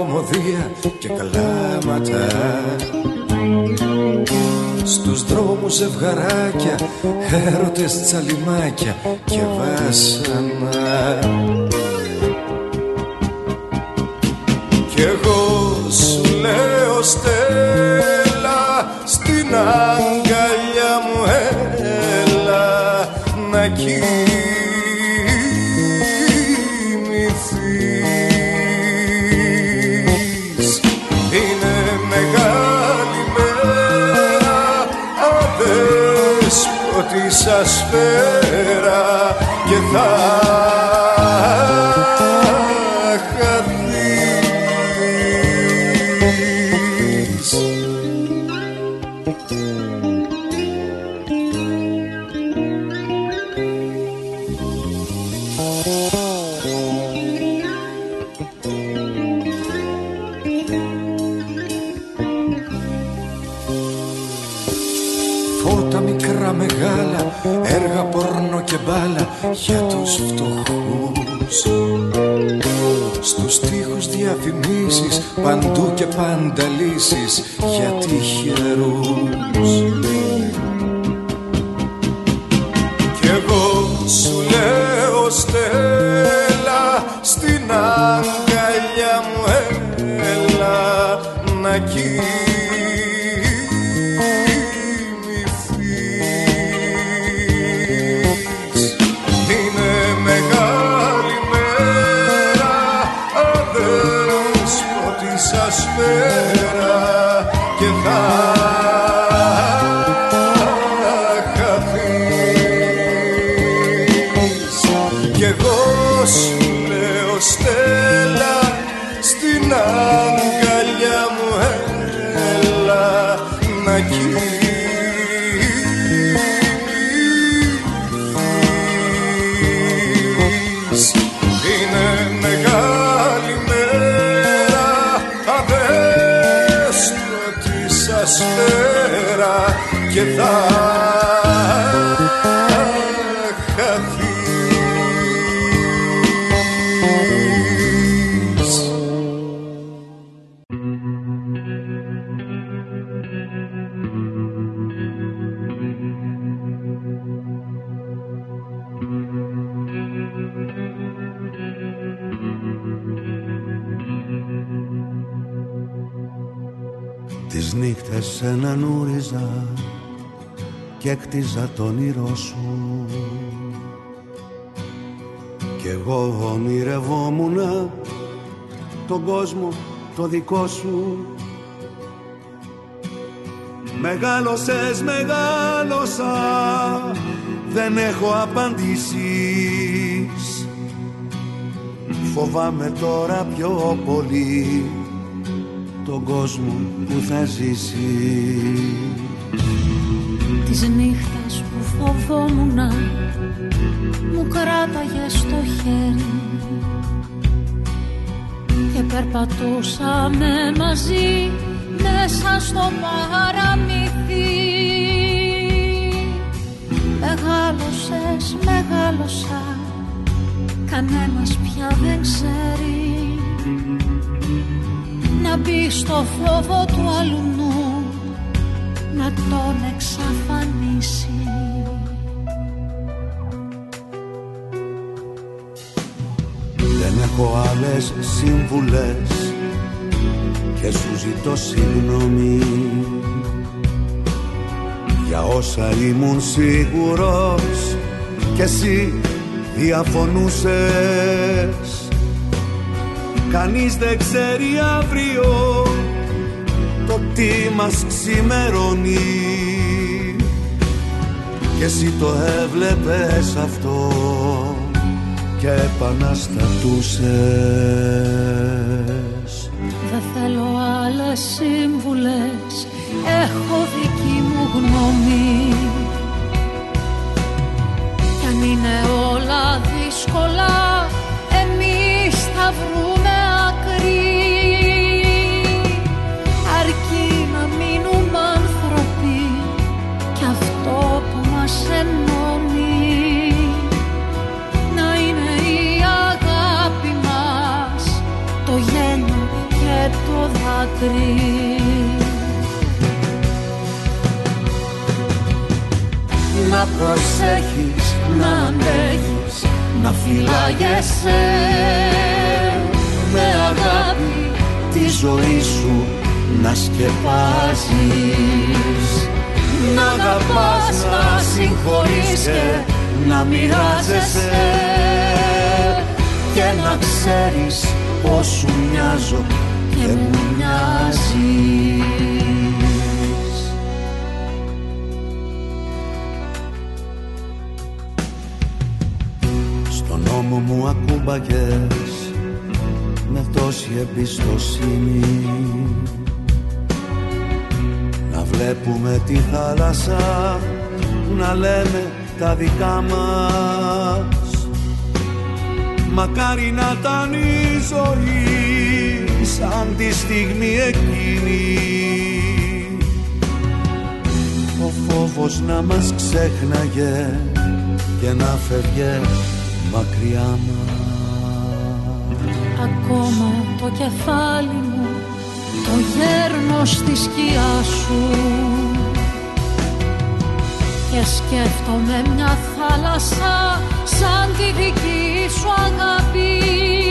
Κομμωδία και καλάματα. Στους δρόμους ζευγαράκια, έρωτες τσαλιμάκια και βάσανα. Κι εγώ σου λέω στέλα πορνό και μπάλα για τους φτωχούς. Στους τοίχους διαφημίσεις, παντού και πάντα λύσεις για τυχερούς και έκτιζα τον όνειρό σου. Κι εγώ ονειρευόμουνα τον κόσμο το δικό σου. Μεγάλωσες, μεγάλωσα, δεν έχω απαντήσεις. Φοβάμαι τώρα πιο πολύ τον κόσμο που θα ζήσει Της νύχτας που φοβόμουν μου κράταγε στο χέρι. Και περπατούσαμε μαζί μέσα στο παραμύθι. Μεγάλωσες, μεγάλωσα κανένας πια δεν ξέρει. Να μπει στο φόβο του αλουνού να τον εξαφανίσει. Δεν έχω άλλες σύμβουλες και σου ζητώ συγγνώμη. Για όσα ήμουν σίγουρος και εσύ διαφωνούσες. Κανείς δεν ξέρει αύριο το τι μας ξημερώνει. Και εσύ το έβλεπες αυτό και επαναστατούσες. Δεν θέλω άλλες σύμβουλες, έχω δική μου γνώμη. Κι αν είναι όλα δύσκολα, το δάκρυ Να προσέχεις, να αντέχεις, να φυλάγεσαι. Με αγάπη τη ζωή σου να σκεπάζεις. Να αγαπάς, να συγχωρείς και να μοιράζεσαι. Και να ξέρεις πως σου μοιάζω και μου μοιάζεις Στον νόμο μου ακούμπαγες με τόση εμπιστοσύνη. Να βλέπουμε τη θάλασσα να λέμε τα δικά μας. Μακάρι να ήταν η ζωή σαν τη στιγμή εκείνη. Ο φόβος να μας ξέχναγε και να φεύγε μακριά μας. Ακόμα το κεφάλι μου το γέρνω στη σκιά σου. Και σκέφτομαι μια θάλασσα σαν τη δική σου αγάπη. στα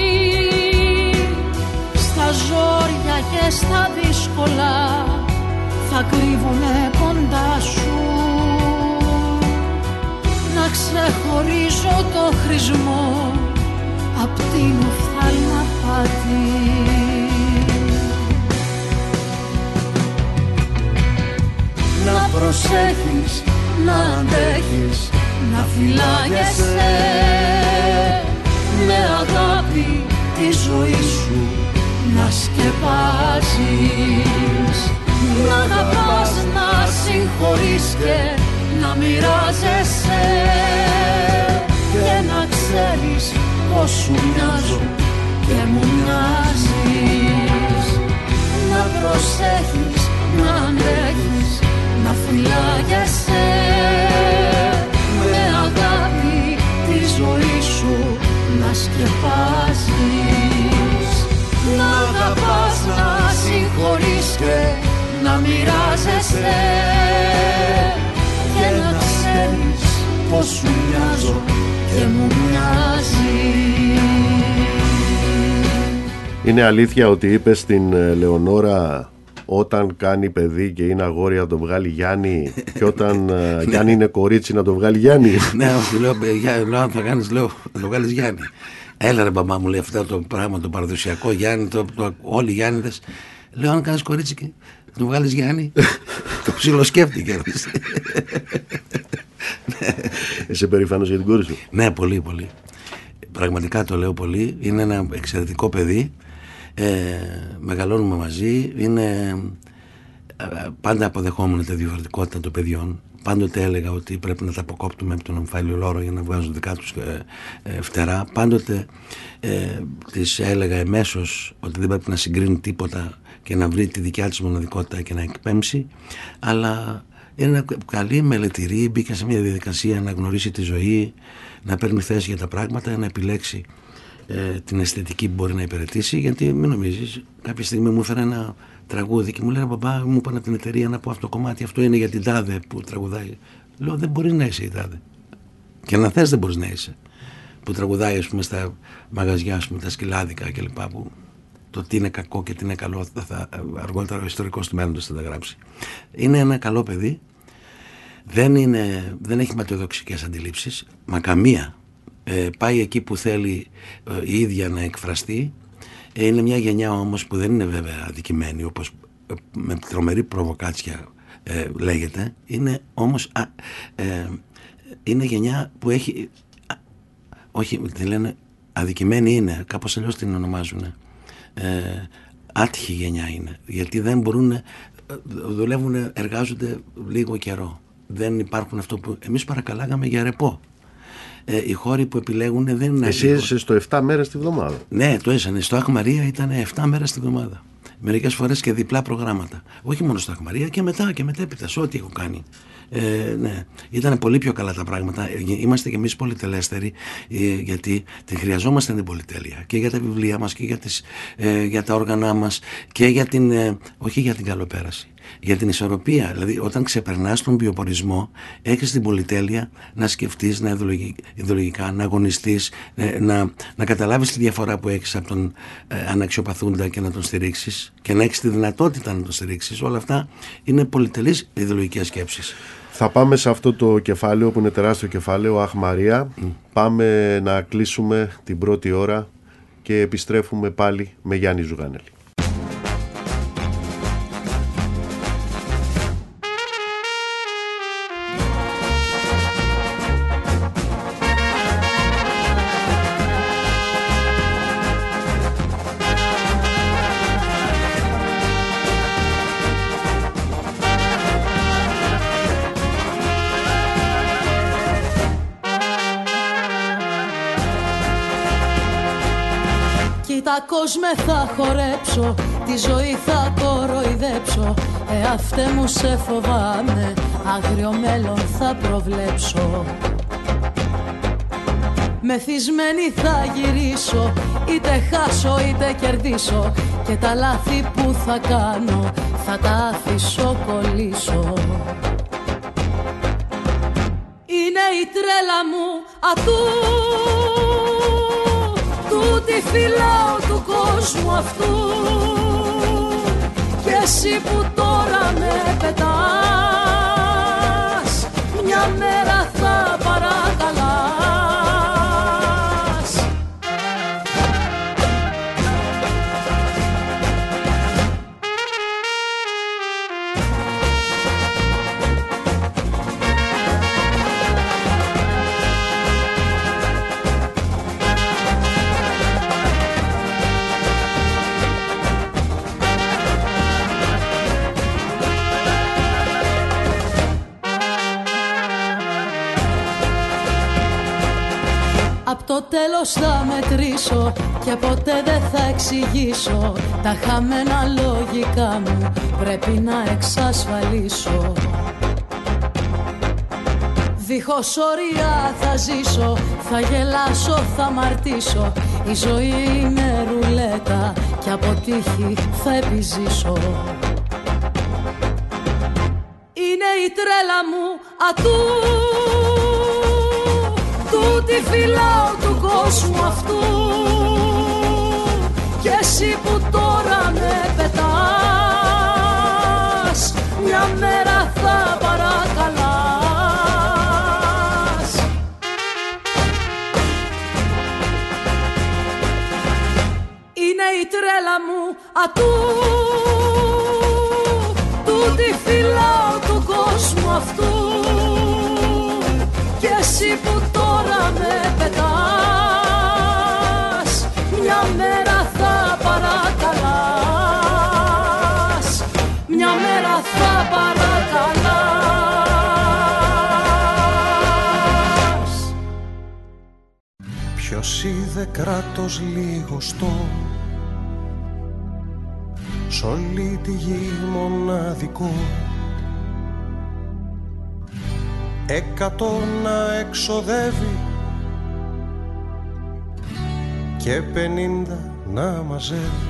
ζόρια και στα δύσκολα θα κρύβουνε κοντά σου. Να ξεχωρίζω το χρησμό απ' την οφθαλμαπάτη Να προσέχεις, να αντέχεις, να φυλάγεσαι Με αγάπη τη ζωή σου να σκεπάζεις. Να αγαπάς, να συγχωρείς και να μοιράζεσαι. Και να ξέρεις πως σου μοιάζω και μου μοιάζεις. Να προσέχεις, να αντέχεις, να φυλάγεσαι Με αγάπη τη ζωή σου να σκεπάζεις Να αγαπάς, να συγχωρείς και να μοιράζεσαι Και να ξέρεις πως σου μοιάζω και μου μοιάζεις Είναι αλήθεια ότι είπες στην ε, Λεωνόρα όταν κάνει παιδί και είναι αγόρι να το βγάλει Γιάννη και όταν ε, Γιάννη είναι κορίτσι να το βγάλει Γιάννη. Ναι, όχι, λέω, «Ε, Γιά- λέω, αν θα κάνεις, λέω, να το βγάλεις Γιάννη. Έλα ρε μπαμπά μου, λέει αυτό το πράγμα, το παραδοσιακό Γιάννη, το, το, όλοι οι Γιάννηδες. Λέω, αν κάνεις κορίτσι και να το βγάλεις Γιάννη. το ψιλοσκέφτηκε. Είσαι περήφανος για την κόρη σου; ναι, πολύ, πολύ. πραγματικά το λέω πολύ, είναι ένα εξαιρετικό παιδί, ε, μεγαλώνουμε μαζί, είναι, ε, πάντα αποδεχόμουν τη διαφορετικότητα των παιδιών, πάντοτε έλεγα ότι πρέπει να τα αποκόπτουμε από τον ομφάλιο λόρο για να βγάζουν δικά τους ε, ε, φτερά, πάντοτε ε, της έλεγα εμέσως ότι δεν πρέπει να συγκρίνει τίποτα και να βρει τη δικιά της μοναδικότητα και να εκπέμψει, αλλά είναι καλή μελετηρή, μπήκε σε μια διαδικασία να γνωρίσει τη ζωή, να παίρνει θέση για τα πράγματα, να επιλέξει ε, την αισθητική που μπορεί να υπηρετήσει. Γιατί μην νομίζεις, κάποια στιγμή μου έφερε ένα τραγούδι και μου λέει: Μπαμπά, μου είπαν από την εταιρεία να πω αυτό το κομμάτι. Αυτό είναι για την τάδε που τραγουδάει. Λέω: Δεν μπορεί να είσαι η τάδε. Και να θες δεν μπορείς να είσαι. Που τραγουδάει, ας πούμε, στα μαγαζιά, ας πούμε, τα σκυλάδικα κλπ. Που το τι είναι κακό και τι είναι καλό θα, θα, αργότερα ο ιστορικός του μέλλοντος θα τα γράψει. Είναι ένα καλό παιδί. Δεν, είναι, δεν έχει ματιοδοξικές αντιλήψεις, μα καμία ε, πάει εκεί που θέλει ε, η ίδια να εκφραστεί. Ε, είναι μια γενιά όμως που δεν είναι βέβαια αδικημένη όπως ε, με τρομερή προβοκάτσια λέγεται. Είναι όμως είναι γενιά που έχει όχι τη λένε αδικημένη είναι κάπως αλλιώς την ονομάζουν άτυχη γενιά είναι γιατί δεν μπορούν δουλεύουν, εργάζονται λίγο καιρό. Δεν υπάρχουν αυτό που εμείς παρακαλάγαμε για ρεπό ε, οι χώροι που επιλέγουν δεν είναι. Εσύ είσαι στο 7 μέρες τη βδομάδα. Ναι, το έσανε. Στο Αχμαρία ήταν 7 μέρες τη βδομάδα. Μερικές φορές και διπλά προγράμματα. Όχι μόνο στο Αχμαρία και μετά και μετέπειτα σε ό,τι έχω κάνει. Ε, ναι. Ήταν πολύ πιο καλά τα πράγματα. Ε, είμαστε κι εμείς πολυτελέστεροι, ε, γιατί την χρειαζόμαστε την πολυτέλεια και για τα βιβλία μας και για, τις, ε, για τα όργανα μας και για την. Ε, όχι για την καλοπέραση για την ισορροπία. Δηλαδή, όταν ξεπερνάς τον βιοπορισμό, έχεις την πολυτέλεια να σκεφτείς, να ιδεολογικά, να αγωνιστείς, ε, να, να καταλάβεις τη διαφορά που έχεις από τον ε, αναξιοπαθούντα και να τον στηρίξεις και να έχεις τη δυνατότητα να τον στηρίξεις. Όλα αυτά είναι πολυτελείς ιδεολογικές σκέψεις. Θα πάμε σε αυτό το κεφάλαιο που είναι τεράστιο κεφάλαιο, Αχ Μαρία. Πάμε να κλείσουμε την πρώτη ώρα και επιστρέφουμε πάλι με Γιάννη Ζουγάνελη. Με θα χορέψω Τη ζωή θα κοροϊδέψω. Εαυτέ μου σε φοβάμαι Άγριο μέλλον θα προβλέψω. Μεθυσμένη θα γυρίσω Είτε χάσω είτε κερδίσω. Και τα λάθη που θα κάνω Θα τα αφήσω κολλήσω Είναι η τρέλα μου ατού Τούτη φυλάω του κόσμου αυτού. Και εσύ που τώρα με πετάς Μια μέρα το τέλος θα μετρήσω και ποτέ δεν θα εξηγήσω. Τα χαμένα λογικά μου πρέπει να εξασφαλίσω. Δίχως όρια θα ζήσω, θα γελάσω, θα μαρτήσω Η ζωή είναι ρουλέτα και από τύχη θα επιζήσω. Είναι η τρέλα μου ατού Τούτη φυλάω του κόσμου αυτού. Και εσύ που τώρα με πετάς μια μέρα θα παρακαλάς. Είναι η τρέλα μου ατού τούτη φυλάω του κόσμου αυτού με πετάς Μια μέρα θα παρακαλάς. Μια μέρα θα παρακαλάς. Ποιος είδε κράτος λίγο στο Σ' όλη τη γη μοναδικό; Εκατό να εξοδεύει Και πενήντα να μαζεύει.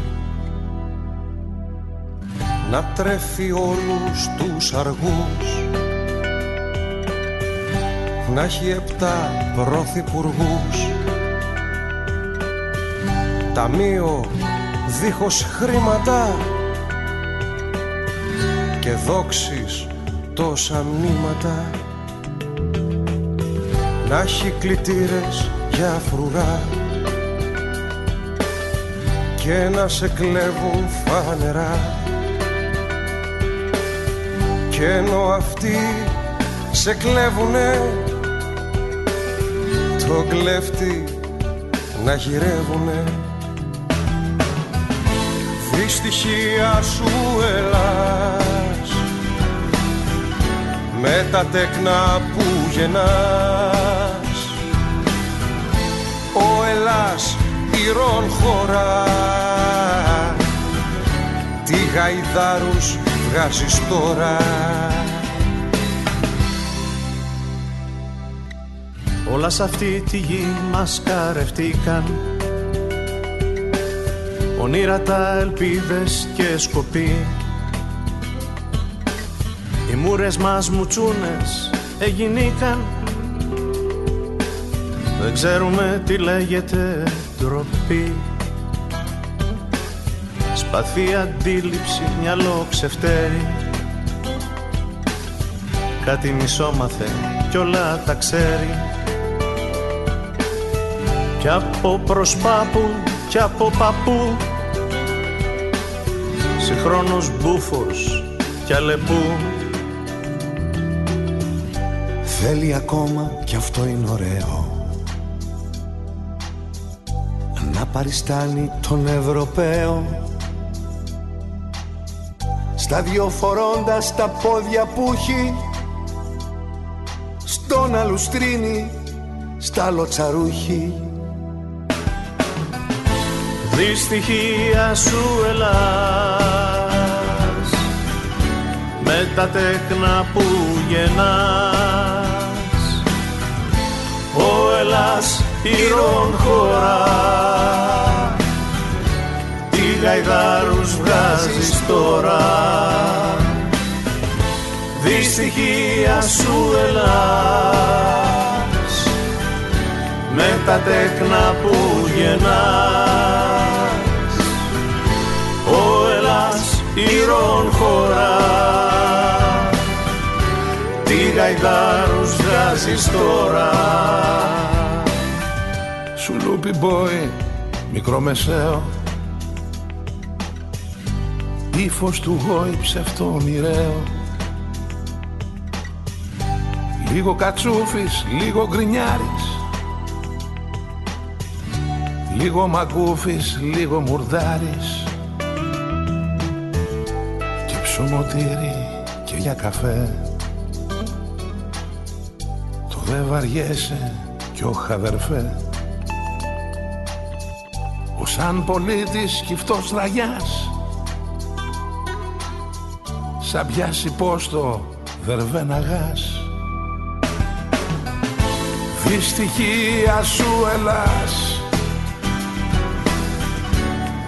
Να τρέφει όλους τους αργούς. Να έχει επτά πρωθυπουργούς. Ταμείο δίχως χρήματα και δόξεις τόσα μνήματα να έχει κλητήρες για φρουρά και να σε κλέβουν φανερά. Και ενώ αυτοί σε κλέβουνε το κλέφτη να γυρεύουνε. Δυστυχία σου Ελλάς με τα τέκνα που γεννάς Ελλάς ηρών χώρα. Τι γαϊδάρους βγάζεις τώρα. Όλα σε αυτή τη γη μας καρευτήκαν. Ονείρατα ελπίδες και σκοπή. Οι μούρες μας μουτσούνες εγινήκαν Δεν ξέρουμε τι λέγεται ντροπή. Σπαθή αντίληψη, μυαλό ξεφτέρι Κάτι μισόμαθε κι όλα τα ξέρει. Κι από προσπάπου κι από παππού. Συγχρόνως μπούφος κι αλεπού. Θέλει ακόμα κι αυτό είναι ωραίο παριστάνει τον Ευρωπαίο. Στα δυο φορώντας τα πόδια που έχει Στον αλουστρίνι, στα λοτσαρούχι. Δυστυχία σου Ελλάς με τα τέκνα που γεννάς. Ο Ελλάς ήρων χώρα. Τι γαϊδάρους βγάζεις τώρα. Δυστυχία σου Ελλάς. Με τα τέκνα που γεννάς. Ήρων χώρα. Τι γαϊδάρους βγάζεις τώρα Σου λούπι μπόι, μικρομεσαίο Ήφος του γόη ψευτό μοιραίο. Λίγο κατσούφις, λίγο γκρινιάρης. Λίγο μαγκούφις, λίγο μουρδάρης. Μοτήρι και για καφέ. Το δε βαριέσαι κι ο χαδερφέ. Ο σαν πολίτης κυφτός ραγιάς. Σαν πιάσει πόστο δερβέναγας Δυστυχία σου Ελλάς.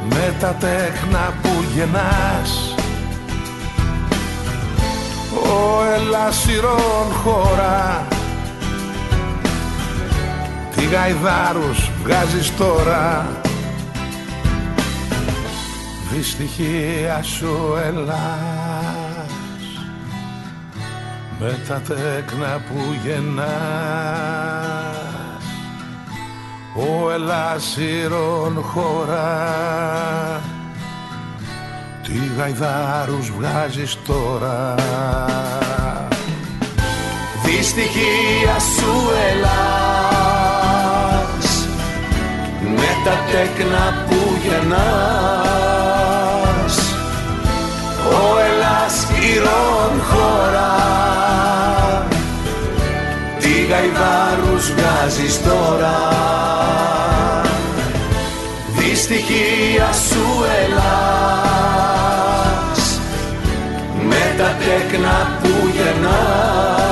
Με τα τέκνα που γεννάς. Ο ελασσιρών χώρα. Τι γαϊδάρους βγάζεις τώρα Δυστυχία σου Ελλάς. Με τα τέκνα που γεννάς Ο ελασσιρών χώρα. Τι γαϊδάρους βγάζεις τώρα. Δυστυχία σου Ελλάς. Με τα τέκνα που γεννάς Ο Ελλάς ηρών χώρα. Τι γαϊδάρους βγάζεις τώρα. Στοιχεία σου ελάς με τα τέκνα που γεννάς.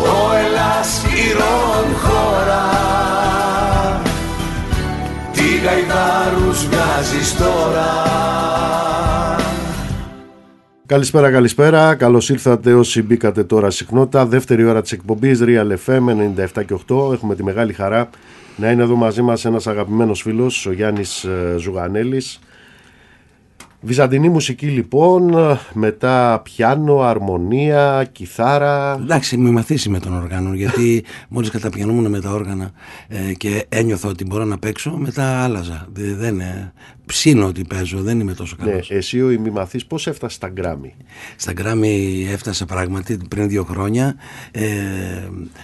Ο Ελλάς ηρών γαϊδάρους βγάζεις τώρα Καλησπέρα, καλησπέρα. Καλώς ήρθατε όσοι μπήκατε τώρα συχνότητα. Δεύτερη ώρα της εκπομπής Real FM 97 και 8. Έχουμε τη μεγάλη χαρά να είναι εδώ μαζί μας ένας αγαπημένος φίλος, ο Γιάννης ε, Ζουγανέλης. Βυζαντινή μουσική λοιπόν, μετά πιάνο, αρμονία, κιθάρα. Εντάξει, με μαθήσει με τον οργάνο, γιατί μόλις καταπιανόμουν με τα όργανα ε, και ένιωθα ότι μπορώ να παίξω, μετά άλλαζα. Δεν, είναι ψήνω ότι παίζω, δεν είμαι τόσο καλός. Ναι, εσύ ο ημιμαθής πώς έφτασε στα γκράμι. Στα γκράμι έφτασα πράγματι πριν δύο χρόνια. Ε,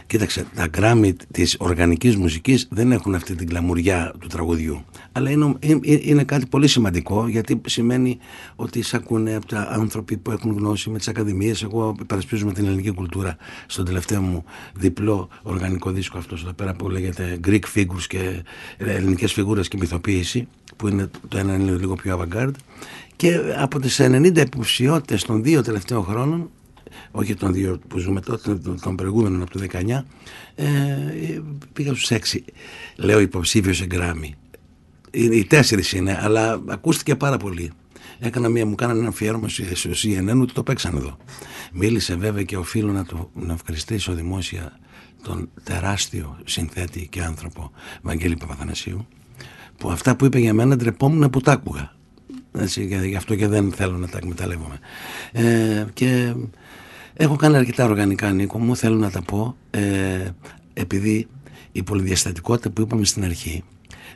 κοίταξε, τα γκράμι της οργανικής μουσικής δεν έχουν αυτή την κλαμουριά του τραγουδιού. Αλλά είναι, είναι κάτι πολύ σημαντικό γιατί σημαίνει ότι εισακούνε από τα άνθρωποι που έχουν γνώση με τις ακαδημίες. Εγώ υπερασπίζομαι την ελληνική κουλτούρα στον τελευταίο μου διπλό οργανικό δίσκο αυτός εδώ πέρα που λέγεται Greek Figures και ελληνικές φιγούρες και μυθοποίηση που είναι, το ένα είναι λίγο πιο avant-garde και από τις 90 υποψηφιότητες των δύο τελευταίων χρόνων όχι των δύο που ζούμε τότε, των προηγούμενων από το 19 ε, πήγα στους 6 λέω υποψήφιος σε γκράμι οι τέσσερις είναι, αλλά ακούστηκε πάρα πολύ. Έκανα μία, μου κάνανε ένα αφιέρωμα στο CNN ότι το παίξαν εδώ. Μίλησε βέβαια και οφείλω να, το, να ευχαριστήσω δημόσια τον τεράστιο συνθέτη και άνθρωπο Βαγγέλη Παπαθανασίου που αυτά που είπε για μένα ντρεπόμουν που τα άκουγα. Έτσι, γι' αυτό και δεν θέλω να τα εκμεταλλεύομαι. Ε, και έχω κάνει αρκετά οργανικά Νίκο μου, θέλω να τα πω, ε, επειδή η πολυδιαστατικότητα που είπαμε στην αρχή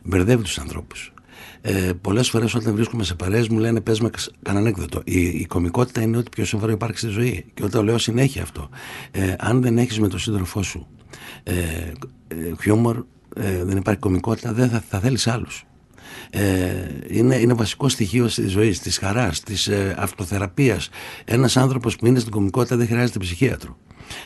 μπερδεύει τους ανθρώπους. Ε, Πολλές φορές όταν βρίσκομαι σε παρέες μου λένε πες με κανένα έκδοτο. Η, η κομικότητα είναι ό,τι πιο σοβαρό υπάρχει στη ζωή. Και όταν λέω συνέχεια αυτό. Ε, αν δεν έχεις με τον σύντροφό σου ε, ε, χιούμορ, ε, δεν υπάρχει κομικότητα, δεν θα, θα θέλεις άλλους. Ε, είναι, είναι βασικό στοιχείο τη ζωή, της χαράς, της ε, αυτοθεραπείας. Ένας άνθρωπος που είναι στην κομικότητα δεν χρειάζεται ψυχίατρο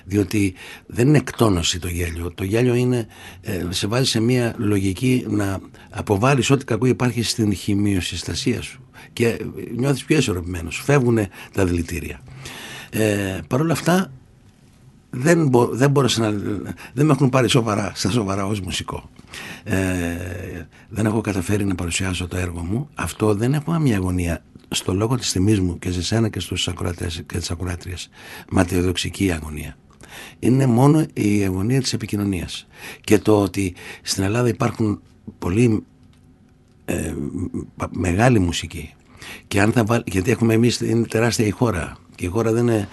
διότι δεν είναι εκτόνωση το γέλιο. Το γέλιο είναι, ε, σε βάζει σε μια λογική να αποβάλεις ό,τι κακό υπάρχει στην χημειοσυστασία σου και νιώθεις πιο αισιορροπημένος. Φεύγουν τα δηλητήρια. Ε, Παρ' όλα αυτά δεν, μπο, δεν να, δεν με έχουν πάρει σοβαρά, στα σοβαρά ως μουσικό. Ε, δεν έχω καταφέρει να παρουσιάσω το έργο μου. Αυτό δεν έχω μια αγωνία στο λόγο της τιμής μου και σε σένα και στους ακροατές και τις ακροάτριες ματιοδοξική αγωνία. Είναι μόνο η αγωνία της επικοινωνίας και το ότι στην Ελλάδα υπάρχουν πολύ ε, μεγάλη μουσική και αν θα βάλ, γιατί έχουμε εμείς είναι τεράστια η χώρα και η χώρα δεν είναι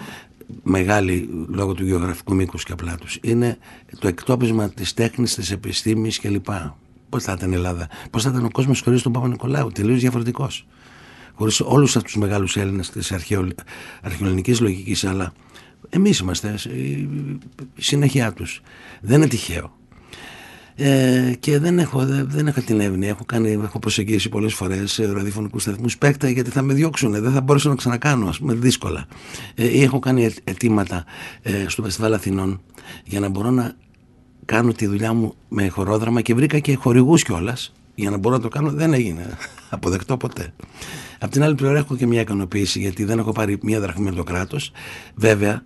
μεγάλη λόγω του γεωγραφικού μήκους και απλά τους είναι το εκτόπισμα της τέχνης, της επιστήμης κλπ. Πώς θα ήταν η Ελλάδα, πώς θα ήταν ο κόσμος χωρίς τον Παπα-Νικολάου, τελείως διαφορετικός χωρίς όλους αυτούς τους μεγάλους Έλληνες της αρχαιοελληνικής λογικής, αλλά εμείς είμαστε η συνέχεια τους. Δεν είναι τυχαίο. Ε, και δεν έχω, δεν έχω την εύνοια. Έχω, κάνει, έχω προσεγγίσει πολλές φορές σε ραδιοφωνικούς σταθμούς παίκτα γιατί θα με διώξουν. Δεν θα μπορέσω να ξανακάνω, ας πούμε, δύσκολα. Ε, έχω κάνει αιτήματα ε, στο Φεστιβάλ Αθηνών για να μπορώ να κάνω τη δουλειά μου με χορόδραμα και βρήκα και χορηγούς κιόλας για να μπορώ να το κάνω. Δεν έγινε αποδεκτό ποτέ. Απ' την άλλη πλευρά έχω και μια ικανοποίηση γιατί δεν έχω πάρει μια δραχμή από το κράτος. Βέβαια,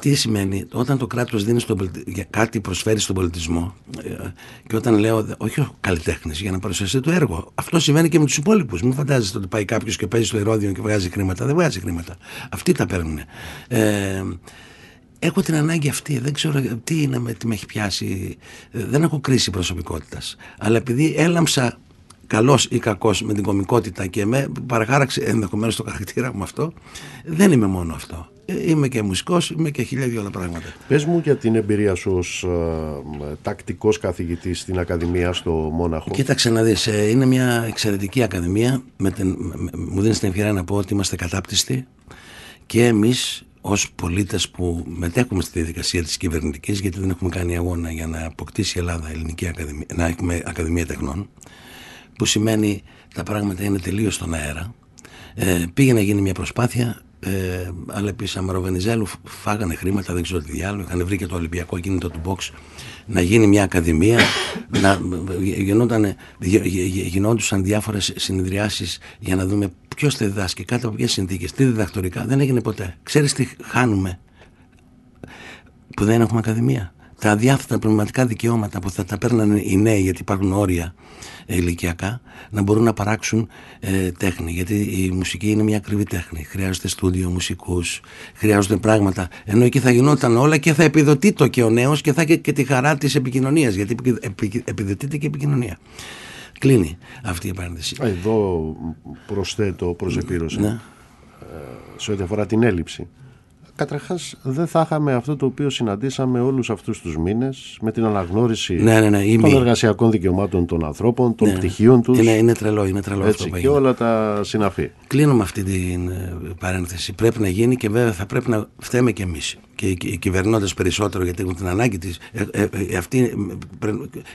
τι σημαίνει, όταν το κράτος δίνει στον, κάτι, προσφέρει στον πολιτισμό, ε, και όταν λέω, όχι ο καλλιτέχνης, για να παρουσιαστεί το έργο. Αυτό συμβαίνει και με τους υπόλοιπους. Μην φαντάζεστε ότι πάει κάποιος και παίζει στο ερόδιο και βγάζει χρήματα. Δεν βγάζει χρήματα. Αυτοί τα παίρνουν. Ε, έχω την ανάγκη αυτή. Δεν ξέρω τι είναι, τι με έχει πιάσει. Ε, δεν έχω κρίση προσωπικότητας. Αλλά επειδή έλαμψα καλός ή κακός με την κομικότητα και με παραχάραξε ενδεχομένως το χαρακτήρα μου αυτό, δεν είμαι μόνο αυτό. Ε, είμαι και μουσικός, είμαι και χίλια δυο άλλα πράγματα. Πες μου για την εμπειρία σου ως ε, τακτικός καθηγητής στην Ακαδημία στο Μόναχο. Κοίταξε να δεις, ε, είναι μια εξαιρετική Ακαδημία. Με την, μου δίνεις την ευκαιρία να πω ότι είμαστε κατάπτυστοι και εμείς ως πολίτες που μετέχουμε στη διαδικασία της κυβερνητικής, γιατί δεν έχουμε κάνει αγώνα για να αποκτήσει η Ελλάδα ελληνική ακαδημία, να έχουμε Ακαδημία Τεχνών που σημαίνει τα πράγματα είναι τελείως στον αέρα. Ε, πήγε να γίνει μια προσπάθεια, ε, αλλά επίσης Αμαροβενιζέλου φάγανε χρήματα, δεν ξέρω τι διάλογο. Είχαν βρει και το Ολυμπιακό κινητό του box να γίνει μια ακαδημία. να, γινόταν, γινόντουσαν διάφορες συνεδριάσεις για να δούμε ποιος θα διδάσκει, κάτω από ποιες συνθήκες, τι διδακτορικά. Δεν έγινε ποτέ. Ξέρεις τι χάνουμε που δεν έχουμε ακαδημία; Τα αδιάφθατα πνευματικά δικαιώματα που θα τα παίρνανε οι νέοι, γιατί υπάρχουν όρια ηλικιακά να μπορούν να παράξουν ε, τέχνη. Γιατί η μουσική είναι μια ακριβή τέχνη. Χρειάζεται στούντιο, μουσικούς, χρειάζονται πράγματα. Ενώ εκεί θα γινόταν όλα και θα επιδοτεί το και ο νέος και θα έχει και τη χαρά της επικοινωνίας. Γιατί επιδοτείται και επικοινωνία. Κλείνει αυτή η παρένθεση. Εδώ προσθέτω προς επίρρωση. Ναι. Ε, σε ό,τι αφορά την έλλειψη Καταρχάς, δεν θα είχαμε αυτό το οποίο συναντήσαμε όλους αυτούς τους μήνες με την αναγνώριση ναι, ναι, ναι, των εργασιακών δικαιωμάτων των ανθρώπων, των ναι, πτυχίων τους. Είναι, είναι τρελό, είναι τρελό έτσι, αυτό Και όλα τα συναφή. Κλείνουμε αυτή την ε, παρένθεση. Πρέπει να γίνει και βέβαια θα πρέπει να φταίμε κι εμείς. Και οι κυβερνώντες περισσότερο γιατί έχουν την ανάγκη της. Ε, ε, ε, αυτοί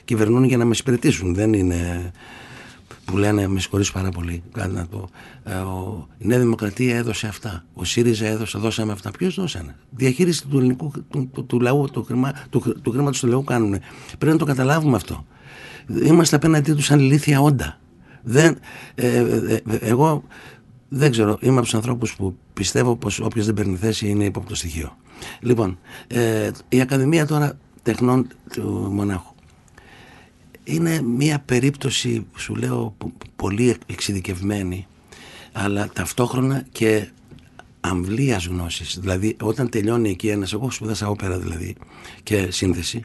κυβερνούν για να με υπηρετήσουν. Δεν είναι που λένε με συγχωρείς πάρα πολύ κάτι να το ε, ο, η Νέα Δημοκρατία έδωσε αυτά ο ΣΥΡΙΖΑ έδωσε, δώσαμε αυτά ποιος δώσανε; Διαχείριση του ελληνικού του, του, του λαού το χρήμα, του, του χρήματος του λαού κάνουν πρέπει να το καταλάβουμε αυτό. Είμαστε απέναντί τους σαν ηλίθια όντα. Δεν, ε, ε, ε, εγώ δεν ξέρω, είμαι από τους ανθρώπους που πιστεύω πως όποιος δεν παίρνει θέση είναι υπό το στοιχείο. Λοιπόν, ε, η Ακαδημία τώρα Τεχνών του Μονάχου είναι μια περίπτωση, σου λέω, πολύ εξειδικευμένη, αλλά ταυτόχρονα και αμβλίας γνώσης. Δηλαδή, όταν τελειώνει εκεί ένας, εγώ σπουδάσα όπερα δηλαδή και σύνθεση,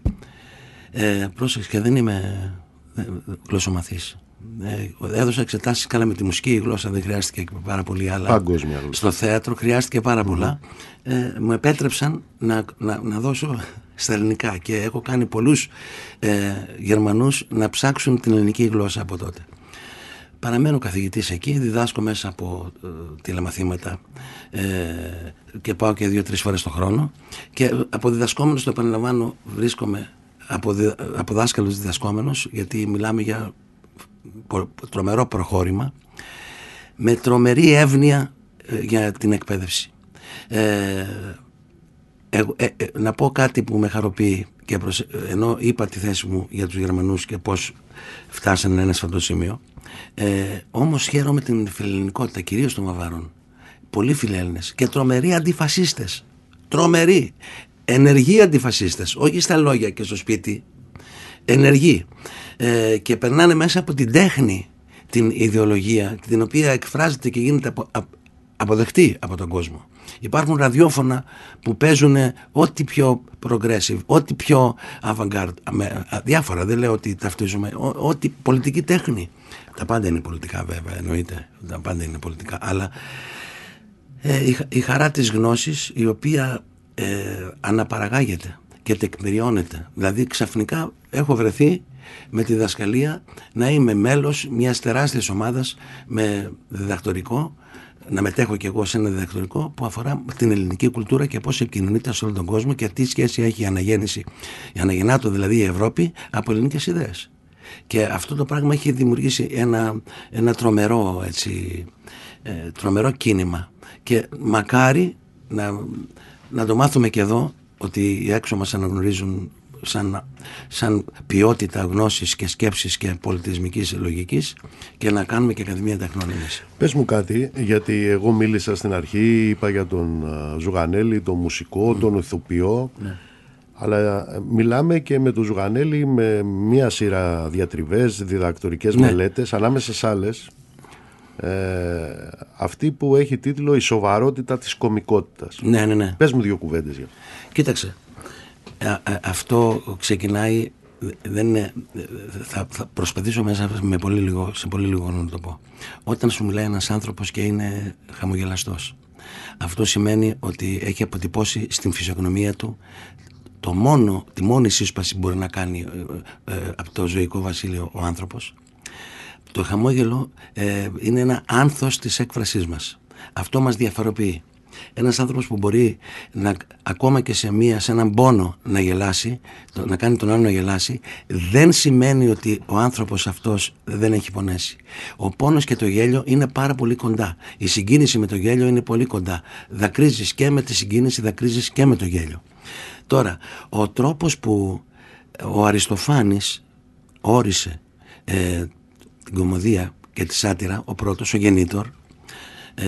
ε, πρόσεξε και δεν είμαι ε, γλωσσομαθής. Ε, έδωσα εξετάσεις καλά με τη μουσική, η γλώσσα δεν χρειάστηκε πάρα πολύ, αλλά Παγκόσμια στο θέατρο χρειάστηκε πάρα πολλά. Ε, μου επέτρεψαν να, να, να δώσω στα ελληνικά και έχω κάνει πολλούς ε, Γερμανούς να ψάξουν την ελληνική γλώσσα από τότε. Παραμένω καθηγητής εκεί, διδάσκω μέσα από ε, τηλεμαθήματα ε, και πάω και δύο-τρεις φορές το χρόνο και από διδασκόμενος το επαναλαμβάνω βρίσκομαι από, από δάσκαλος διδασκόμενος γιατί μιλάμε για τρομερό προχώρημα με τρομερή εύνοια ε, για την εκπαίδευση. Ε, ε, ε, να πω κάτι που με χαροποιεί και ενώ είπα τη θέση μου για τους Γερμανούς και πώς φτάσανε ένα σε αυτό το σημείο ε, όμως χαίρομαι την φιλελληνικότητα κυρίως των Βαβάρων. Πολύ φιλέλληνες και τρομεροί αντιφασίστες. Τρομεροί. Ενεργοί αντιφασίστες. Όχι στα λόγια και στο σπίτι. Ενεργοί. Ε, και περνάνε μέσα από την τέχνη την ιδεολογία την οποία εκφράζεται και γίνεται αποδεκτή από τον κόσμο Υπάρχουν ραδιόφωνα που παίζουν ό,τι πιο progressive, ό,τι πιο avant-garde. Διάφορα, δεν λέω ότι ταυτίζουμε. Ό,τι πολιτική τέχνη. Τα πάντα είναι πολιτικά βέβαια, εννοείται. Τα πάντα είναι πολιτικά. Αλλά ε, η, η, χαρά της γνώσης η οποία ε, αναπαραγάγεται και τεκμηριώνεται. Δηλαδή ξαφνικά έχω βρεθεί με τη δασκαλία να είμαι μέλος μιας τεράστιας ομάδας με διδακτορικό να μετέχω κι εγώ σε ένα διδακτορικό που αφορά την ελληνική κουλτούρα και πώς επικοινωνείται σε όλο τον κόσμο και τι σχέση έχει η αναγέννηση, η αναγεννάτο δηλαδή η Ευρώπη από ελληνικές ιδέες. Και αυτό το πράγμα έχει δημιουργήσει ένα, ένα τρομερό, έτσι, ε, τρομερό κίνημα. Και μακάρι να, να το μάθουμε και εδώ ότι οι έξω μας αναγνωρίζουν σαν, σαν ποιότητα γνώσης και σκέψης και πολιτισμικής λογικής και να κάνουμε και Ακαδημία Τεχνών Πες μου κάτι, γιατί εγώ μίλησα στην αρχή, είπα για τον Ζουγανέλη, τον μουσικό, τον ηθοποιό, ναι. αλλά ε, μιλάμε και με τον Ζουγανέλη με μία σειρά διατριβές, διδακτορικές ναι. μελέτες, ανάμεσα σε άλλες, ε, αυτή που έχει τίτλο «Η σοβαρότητα της κομικότητας». Ναι, ναι, ναι. Πες μου δύο κουβέντες για Κοίταξε, αυτό ξεκινάει δεν είναι, θα, θα προσπαθήσω μέσα με πολύ λίγο, σε πολύ λίγο να το πω. Όταν σου μιλάει ένας άνθρωπος και είναι χαμογελαστός, αυτό σημαίνει ότι έχει αποτυπώσει στην φυσιογνωμία του το μόνο, τη μόνη σύσπαση που μπορεί να κάνει ε, ε, από το ζωικό βασίλειο ο άνθρωπος. Το χαμόγελο ε, είναι ένα άνθος της έκφρασής μας. Αυτό μας διαφοροποιεί. Ένας άνθρωπος που μπορεί να, ακόμα και σε, μία, σε έναν πόνο να γελάσει, να κάνει τον άλλο να γελάσει, δεν σημαίνει ότι ο άνθρωπος αυτός δεν έχει πονέσει. Ο πόνος και το γέλιο είναι πάρα πολύ κοντά. Η συγκίνηση με το γέλιο είναι πολύ κοντά. Δακρύζεις και με τη συγκίνηση, δακρύζεις και με το γέλιο. Τώρα, ο τρόπος που ο Αριστοφάνης όρισε ε, την κομμωδία και τη σάτυρα, ο πρώτος, ο γεννήτορ, ε,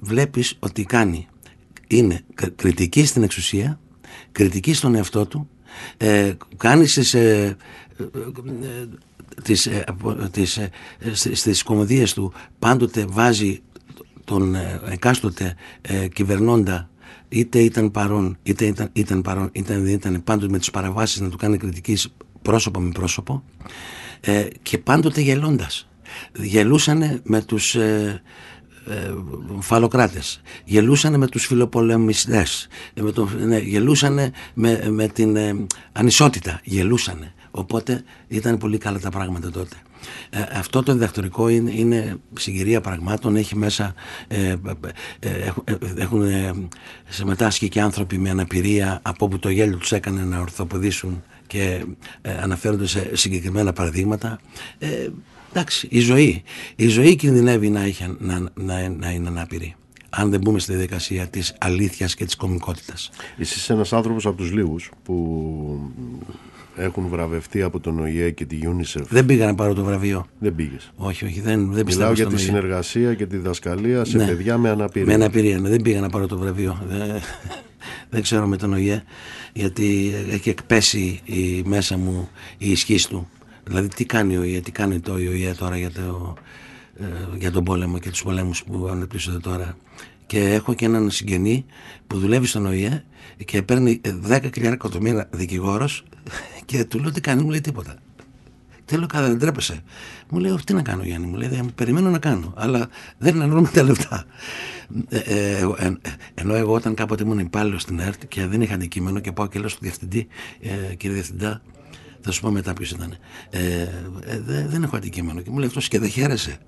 βλέπεις ότι κάνει. Είναι κριτική στην εξουσία κριτική στον εαυτό του ε, κάνει στις, ε, ε τις, ε, τις, ε, στις κομμωδίες του πάντοτε βάζει τον εκάστοτε κυβερνώντα είτε ήταν παρόν είτε ήταν, ήταν παρόν είτε δεν ήταν πάντοτε με τις παραβάσεις να του κάνει κριτική πρόσωπο με πρόσωπο και πάντοτε γελώντας. Γελούσανε με τους ε, φαλοκράτες. Γελούσαν με τους φιλοπολεμιστές ε, με το, ναι, γελούσαν με, με την ε, ανισότητα. Γελούσαν οπότε ήταν πολύ καλά τα πράγματα τότε. Ε, αυτό το διδακτορικό είναι, είναι συγκυρία πραγμάτων. Έχει μέσα ε, έχουν συμμετάσχει και άνθρωποι με αναπηρία από όπου το γέλιο τους έκανε να ορθοποδήσουν και αναφέρονται σε συγκεκριμένα παραδείγματα Εντάξει, η ζωή. Η ζωή κινδυνεύει να, έχει, να, να, να είναι ανάπηρη. Αν δεν μπούμε στη διαδικασία της αλήθειας και της κομικότητας. Είσαι ένας άνθρωπος από τους λίγους που έχουν βραβευτεί από τον ΟΗΕ και τη UNICEF. Δεν πήγα να πάρω το βραβείο. Δεν πήγες. Όχι, όχι, δεν, δεν Μιλάω για τη συνεργασία και τη διδασκαλία σε ναι. παιδιά με αναπηρία. Με αναπηρία, ναι, δεν πήγα να πάρω το βραβείο. δεν, δεν ξέρω με τον ΟΗΕ, γιατί έχει εκπέσει η, μέσα μου η ισχύς του. Δηλαδή τι κάνει ο ΙΕ, τι κάνει το ΙΕ τώρα για, το, ε, για τον πόλεμο και τους πολέμους που αναπτύσσονται τώρα. Και έχω και έναν συγγενή που δουλεύει στον ΟΗΕ και παίρνει 10.000 εκατομμύρια δικηγόρος και του λέω τι κάνει, μου λέει τίποτα. Θέλω κάτι, δεν τρέπεσαι. Μου λέει, τι να κάνω Γιάννη, μου λέει, περιμένω να κάνω, αλλά δεν εννοούμε τα λεφτά. Ε, ε, ε, ενώ εγώ όταν κάποτε ήμουν υπάλληλος στην ΕΡΤ και δεν είχα αντικείμενο και πάω και λέω στο διευθυντή, ε, κύριε Διευθυντά, θα σου πω μετά ποιος ήταν. Ε, ε, δεν έχω αντικείμενο. Και μου λέει αυτός και δεν χαίρεσαι.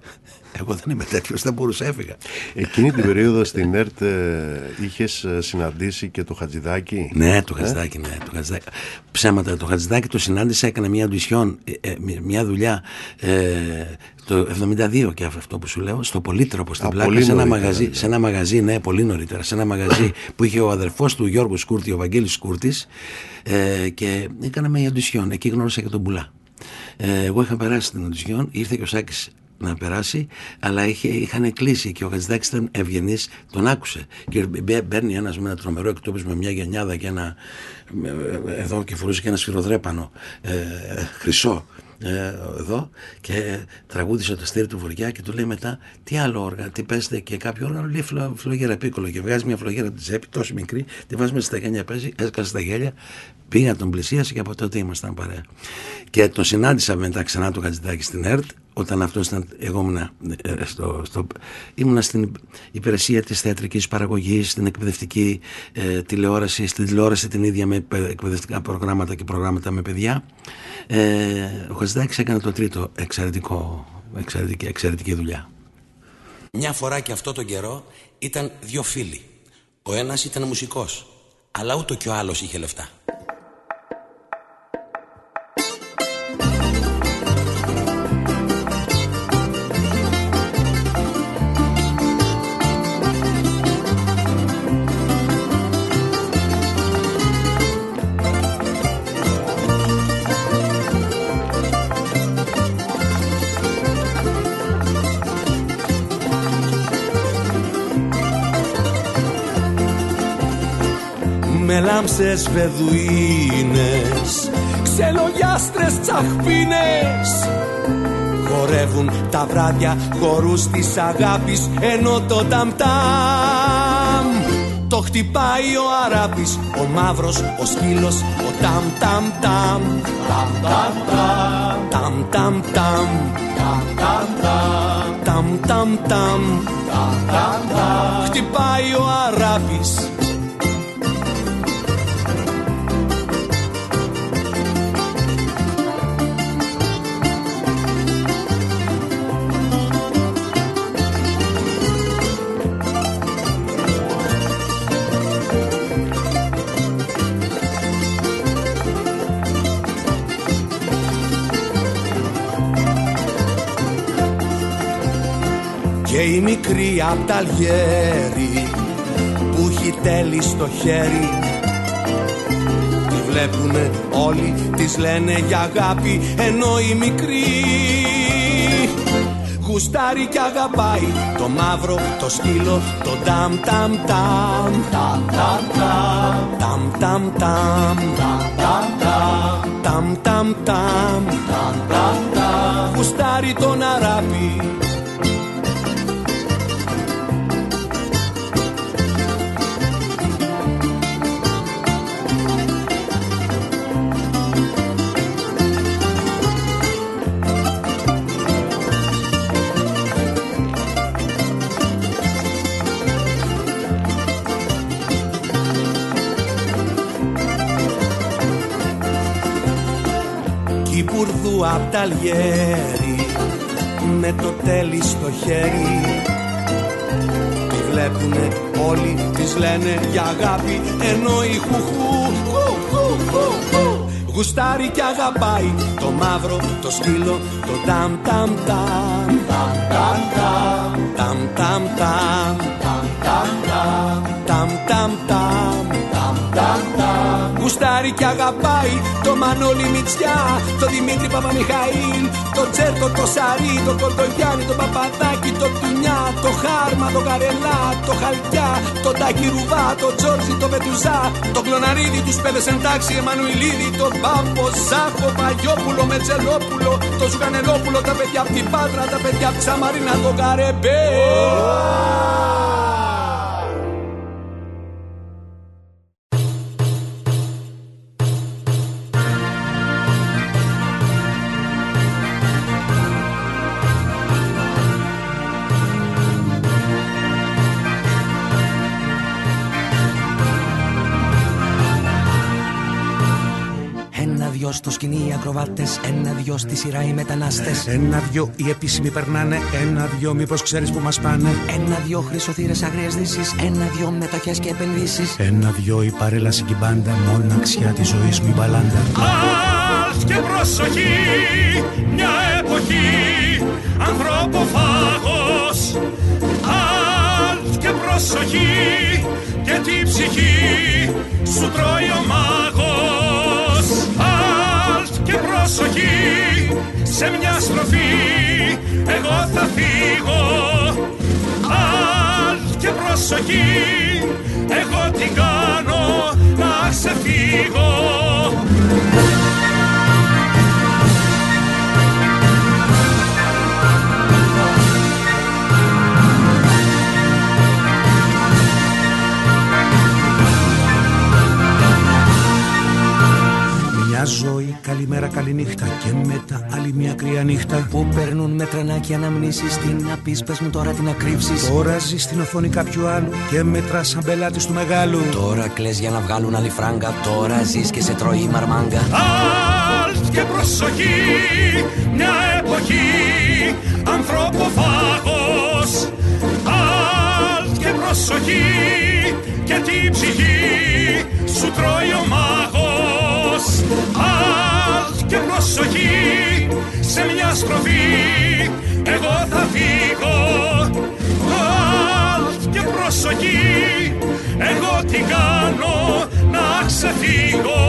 Εγώ δεν είμαι τέτοιος, δεν μπορούσα, έφυγα. Εκείνη την περίοδο στην ΕΡΤ ε, είχες συναντήσει και το Χατζηδάκι. Ναι, το Χατζηδάκι, ναι. Το Χατζηδάκι. Ψέματα. Το Χατζηδάκι το συνάντησα, έκανε μια ντουσιόν, μια δουλειά το 72 και αυτό που σου λέω, στο Πολύτροπο στην πλάκα, σε ένα, μαγαζί, ναι. σε ένα μαγαζί, ναι, πολύ νωρίτερα, σε ένα μαγαζί που είχε ο αδερφός του Γιώργου Σκούρτη, ο Βαγγέλης Σκούρτης, ε, και έκανα μια αντισιόν. Εκεί γνώρισα και τον Πουλά. Ε, εγώ είχα περάσει την αντισιόν, ήρθε και ο Σάκης να περάσει, αλλά είχε, είχαν κλείσει και ο Χατζηδάκη ήταν ευγενής, τον άκουσε. Και μπαίνει ένας με ένα τρομερό εκτόπισμα με μια γενιάδα και ένα. Εδώ και φορούσε και ένα σφυροδρέπανο ε, χρυσό ε, εδώ και τραγούδισε το στήρι του Βοριά και του λέει μετά τι άλλο όργανο, τι παίζετε και κάποιο όργανο λέει φλο, φλογέρα πίκολο και βγάζει μια φλογέρα από της τσέπη τόσο μικρή, τη βάζει μέσα στα γένια παίζει, έσκασε τα γέλια, πήγα τον πλησίασε και από τότε ήμασταν παρέα. Και τον συνάντησα μετά ξανά του Χατζηδάκη στην ΕΡΤ όταν αυτός ήταν, εγώ ήμουνα, ε, στο, στο, ήμουνα στην υπηρεσία της θεατρικής παραγωγής, στην εκπαιδευτική ε, τηλεόραση, στην τηλεόραση την ίδια με εκπαιδευτικά προγράμματα και προγράμματα με παιδιά. Ε, ο Χατζηδάκης έκανε το τρίτο εξαιρετικό, εξαιρετική, εξαιρετική δουλειά. Μια φορά και αυτό τον καιρό ήταν δύο φίλοι. Ο ένας ήταν μουσικός, αλλά ούτε και ο άλλος είχε λεφτά. Λάμψες βεδουίνες Ξελογιάστρες τσαχπίνες. Χορεύουν τα βράδια χορούς της αγάπης Ενώ το ταμ-ταμ Το χτυπάει ο Αράπης. Ο μαύρος, ο σκύλος, ο ταμ-ταμ-ταμ. Ταμ-ταμ-ταμ. Ταμ-ταμ-ταμ. Χτυπάει ο Αράπης Μικρή απ' τα Αλγέρι που έχει τέλει στο χέρι. Τη βλέπουνε όλοι, της λένε για αγάπη Ενώ η μικρή γουστάρει και αγαπάει Το μαύρο, το σκύλο, το ταμ ταμ ταμ Ταμ ταμ ταμ. Ταμ ταμ ταμ. Ταμ ταμ ταμ. Γουστάρει τον αράπη απ' τα με το τέλει στο χέρι. Τη βλέπουνε όλοι, τις λένε για αγάπη ενώ η χουχού Γουστάρει και αγαπάει το μαύρο, το σκύλο, το ταμ. Ταμ ταμ Ταμ ταμ ταμ Ταμ ταμ ταμ Ταμ ταμ ταμ Γουστάρει και αγαπάει το Μανώλη Μητσιά, το Δημήτρη Παπαμιχαήλ, το Τσέρκο, το Σαρί, το Κορτογιάννη, το Παπαδάκι, το Τουνιά, το Χάρμα, το Καρελά, το Χαλκιά, το Τάκη Ρουβά, το Τζόρτζι, το Πετουζά, το Κλωναρίδη, τους Πέδε εντάξει, Εμμανουιλίδη, το Πάμπο, Ζάχο, Παγιόπουλο, Μετζελόπουλο, το Ζουγανελόπουλο, τα παιδιά από την Πάτρα, τα παιδιά από Ξαμαρίνα, το Καρεμπέ. Στο σκηνή οι ακροβάτες. Ένα-δυο στη σειρά οι μετανάστες. Ένα-δυο οι επίσημοι περνάνε. Ένα-δυο μήπως ξέρεις που μας πάνε. Ένα-δυο χρυσοθύρες αγριές δύσεις. Ένα-δυο μετοχές και επενδύσεις. Ένα-δυο η παρέλαση και η μπάντα. Μοναξιά της ζωής μου η μπαλάντα. Αλτ και προσοχή, μια εποχή. Ανθρωποφάγος. Αλτ και προσοχή. Και τη ψυχή σου τρώει ο μάγος και προσοχή σε μια στροφή εγώ θα φύγω. Αλ και προσοχή εγώ την κάνω να ξεφύγω ζωή, καλημέρα, καληνύχτα Και μετά άλλη μια κρύα νύχτα. Που περνούν με τρενάκι αναμνήσεις. Τι να πεις, πες μου τώρα τι να κρύψεις. Τώρα ζει στην οθόνη κάποιου άλλου Και μετρά σαν πελάτης του μεγάλου. Τώρα κλαις για να βγάλουν άλλη φράγκα. Τώρα ζεις και σε τρώει μαρμάγκα. Αλτ και προσοχή Μια εποχή Ανθρωποφάγος. Αλτ και προσοχή Και την ψυχή Σου τρώει ο μάγος Αλτ και προσοχή σε μια στροφή εγώ θα φύγω. Αλτ και προσοχή εγώ τι κάνω να ξεφύγω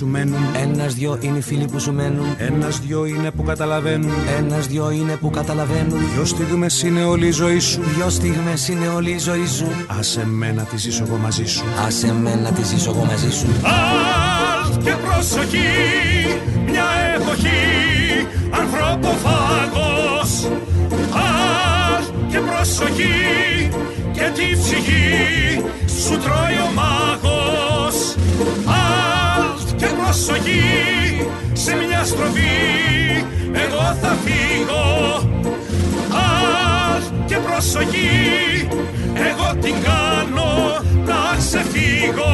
σου μένουν. Ένας δυο είναι οι φίλοι που σου μένουν. Ένας δυο είναι που καταλαβαίνουν. Ένας δυο είναι που καταλαβαίνουν. Δυο στιγμές είναι όλη η ζωή σου. Δυο στιγμές είναι όλη η ζωή σου. Άσε μένα τη ζήσω εγώ μαζί σου. Άσε μένα τη ζήσω εγώ μαζί σου. Αλτ και προσοχή, μια εποχή ανθρωποφάγος. Αλτ και προσοχή και τη ψυχή σου τρώει ο μάγος. Αλτ και προσοχή σε μια στροφή. Εγώ θα φύγω. Αλτ και προσοχή. Εγώ την κάνω να ξεφύγω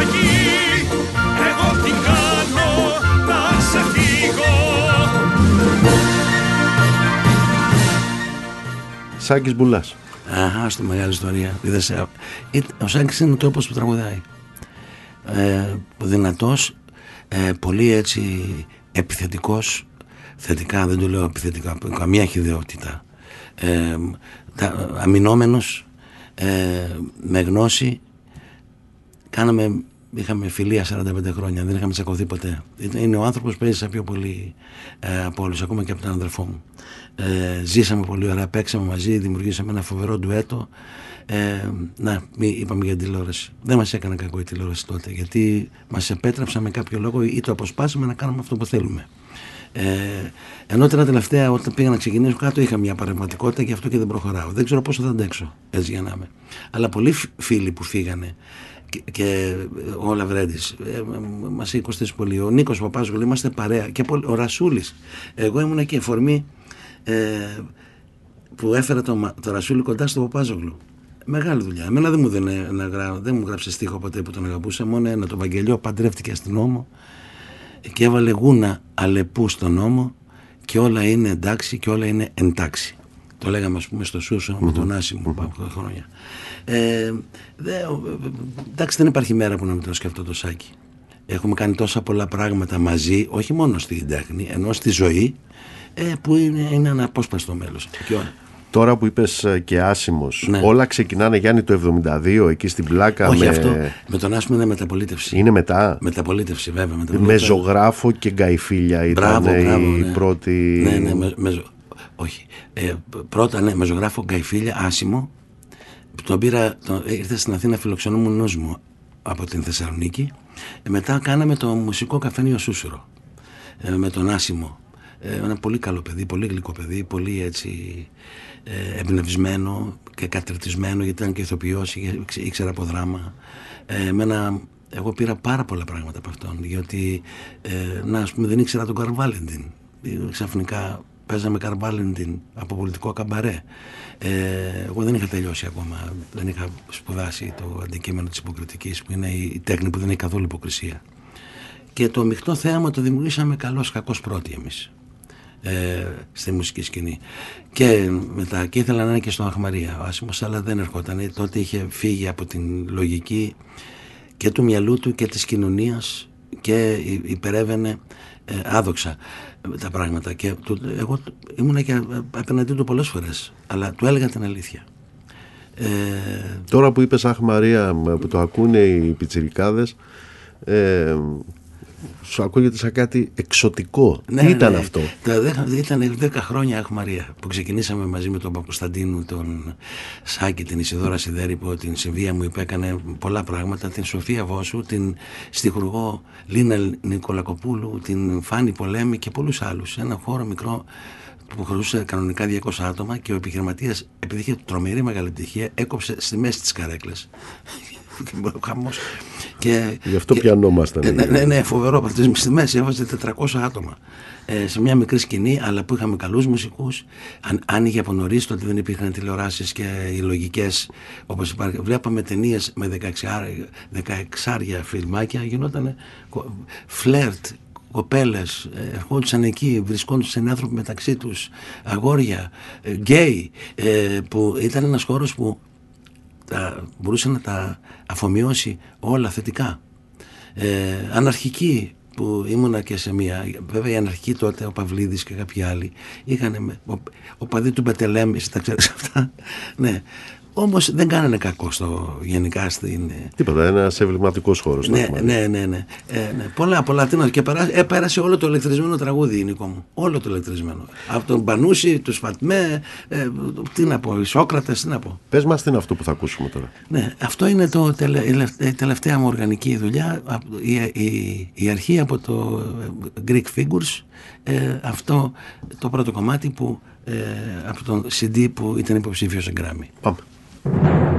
προσοχή εγώ τι κάνω θα ξεφύγω Σάκης Μπουλάς Αχα, στη μεγάλη ιστορία. Ε, ο Σάκης είναι ο τρόπος που τραγουδάει. Ε, δυνατός, ε, πολύ έτσι επιθετικός, θετικά, δεν το λέω επιθετικά, καμία χειδαιότητα. Ε, ε, με γνώση, κάναμε είχαμε φιλία 45 χρόνια, δεν είχαμε τσακωθεί ποτέ. Είναι ο άνθρωπος που έζησα πιο πολύ ε, από όλους, ακόμα και από τον αδερφό μου. Ε, ζήσαμε πολύ ωραία, παίξαμε μαζί, δημιουργήσαμε ένα φοβερό ντουέτο. Ε, να, είπαμε για την τηλεόραση. Δεν μας έκανε κακό η τηλεόραση τότε, γιατί μας επέτρεψαν με κάποιο λόγο ή το αποσπάσαμε να κάνουμε αυτό που θέλουμε. Ε, ενώ την τελευταία, όταν πήγα να ξεκινήσω κάτω, είχα μια παρεμβατικότητα και αυτό και δεν προχωράω. Δεν ξέρω πόσο θα αντέξω, έτσι για να είμαι. Αλλά πολλοί φίλοι που φύγανε και, και ο Λαβρέντη, ε, μα είχε κοστίσει πολύ. Ο Νίκος Παπάζογλου, είμαστε παρέα. Και ο Ρασούλης. Εγώ ήμουν εκεί εφορμή ε, που έφερα το, το Ρασούλη κοντά στο Παπάζογλου. Μεγάλη δουλειά. Εμένα δεν μου, δεν, δεν μου γράψε στίχο ποτέ που τον αγαπούσα. Μόνο ένα, το Βαγγελιό παντρεύτηκε στην νόμο και έβαλε γούνα αλεπού στον νόμο και όλα είναι εντάξει και όλα είναι εντάξει. Το λέγαμε ας πούμε στο Σούσο με τον Άση μου από χρόνια. Ε, δε, εντάξει δεν υπάρχει μέρα που να μην το σκεφτώ το σάκι. Έχουμε κάνει τόσα πολλά πράγματα μαζί, όχι μόνο στην τέχνη, ενώ στη ζωή, ε, που είναι, είναι ένα απόσπαστο μέλος. Τώρα που είπες ε, και άσημος, ναι. όλα ξεκινάνε Γιάννη το 72 εκεί στην πλάκα. Όχι με... αυτό. Με τον άσημο είναι μεταπολίτευση. Είναι μετά; Μεταπολίτευση, βέβαια. Με ζωγράφο και γκαϊφίλια ήταν μπράβο, μπράβο, η ναι. πρώτη. Ναι, ναι, με, με, όχι. Ε, πρώτα, ναι, με ζωγράφο γκαϊφίλια, άσημο. Τον πήρα, τον, ήρθε στην Αθήνα φιλοξενούμουν νους μου από την Θεσσαλονίκη. Ε, μετά κάναμε το μουσικό καφενείο Σούσουρο. Ε, με τον Άσημο. Ε, ένα πολύ καλό παιδί, πολύ γλυκό παιδί, πολύ έτσι ε, εμπνευσμένο και κατερτισμένο γιατί ήταν και ηθοποιός, ήξερα από δράμα. Ε, εμένα, εγώ πήρα πάρα πολλά πράγματα από αυτόν γιατί ε, να, ας πούμε, δεν ήξερα τον Καρβάλεντιν. Ε, ξαφνικά παίζαμε Καρβάλεντιν από πολιτικό καμπαρέ. Ε, εγώ δεν είχα τελειώσει ακόμα, δεν είχα σπουδάσει το αντικείμενο της υποκριτικής που είναι η τέχνη που δεν έχει καθόλου υποκρισία. Και το μειχτό θέαμα το δημιουργήσαμε καλός κακός πρώτοι εμείς ε, στη μουσική σκηνή. Και μετά, και ήθελα να είναι και στον Αχμαρία ο Άσιμος, αλλά δεν ερχόταν. Τότε είχε φύγει από την λογική και του μυαλού του και της κοινωνίας και υπερεύαινε ε, άδοξα τα πράγματα. Και του, εγώ ήμουν και απέναντί του πολλές φορές, αλλά του έλεγα την αλήθεια. Ε, Τώρα που είπες Αχ Μαρία που το ακούνε οι πιτσιρικάδες ε, σου ακούγεται σαν κάτι εξωτικό. Ναι, Τι ήταν ναι. αυτό. ήταν 10 χρόνια Αχ Μαρία που ξεκινήσαμε μαζί με τον Παπουσταντίνου, τον Σάκη, την Ισιδώρα Σιδέρυπο, την Συμβία μου υπέκανε πολλά πράγματα, την Σοφία Βόσου, την στιχουργό Λίνα Νικολακοπούλου, την Φάνη Πολέμη και πολλούς άλλους. Ένα χώρο μικρό που χωρούσε κανονικά 200 άτομα και ο επιχειρηματίας, επειδή είχε τρομερή μεγάλη επιτυχία, έκοψε στη μέση της καρέκλας χαμός. Και, Γι' αυτό και, πιανόμασταν. Ναι, ναι, ναι, φοβερό. Στη μέση έβαζε 400 άτομα ε, σε μια μικρή σκηνή, αλλά που είχαμε καλούς μουσικούς. Αν, άνοιγε από νωρίς τότε δεν υπήρχαν τηλεοράσεις και οι λογικές όπως υπάρχει. Βλέπαμε ταινίες με 16 φιλμάκια, γινόταν φλερτ, κοπέλες ε, ερχόντουσαν εκεί, βρισκόντουσαν άνθρωποι μεταξύ τους, αγόρια, ε, γκέι, που ήταν ένας χώρος που τα, μπορούσε να τα αφομοιώσει όλα θετικά. Ε, αναρχική που ήμουνα και σε μία, βέβαια η αναρχική τότε, ο Παυλίδης και κάποιοι άλλοι, είχαν, ο, ο παδί του Μπετελέμ, τα ξέρεις αυτά, ναι, Όμως δεν κάνανε κακό στο, γενικά στην. Ε, Τίποτα, ένας εμβληματικός χώρος. Ναι, ναι, ναι, ναι, ε, ναι. Πολλά, πολλά. Τι και ε, πέρασε όλο το ηλεκτρισμένο τραγούδι, Νίκο μου. Όλο το ηλεκτρισμένο. Από τον Πανούση, τους Φατμέ, ε, τι να πω, οι Σόκρατες, τι να πω. Πες μας, τι είναι αυτό που θα ακούσουμε τώρα. Ναι, αυτό είναι το τελε, η τελευταία μου οργανική δουλειά. Η, η, η αρχή από το Greek Figures. Ε, αυτό το πρώτο κομμάτι που ε, από τον CD που ήταν υποψήφιος σε Grammy. Πάμε. Thank you.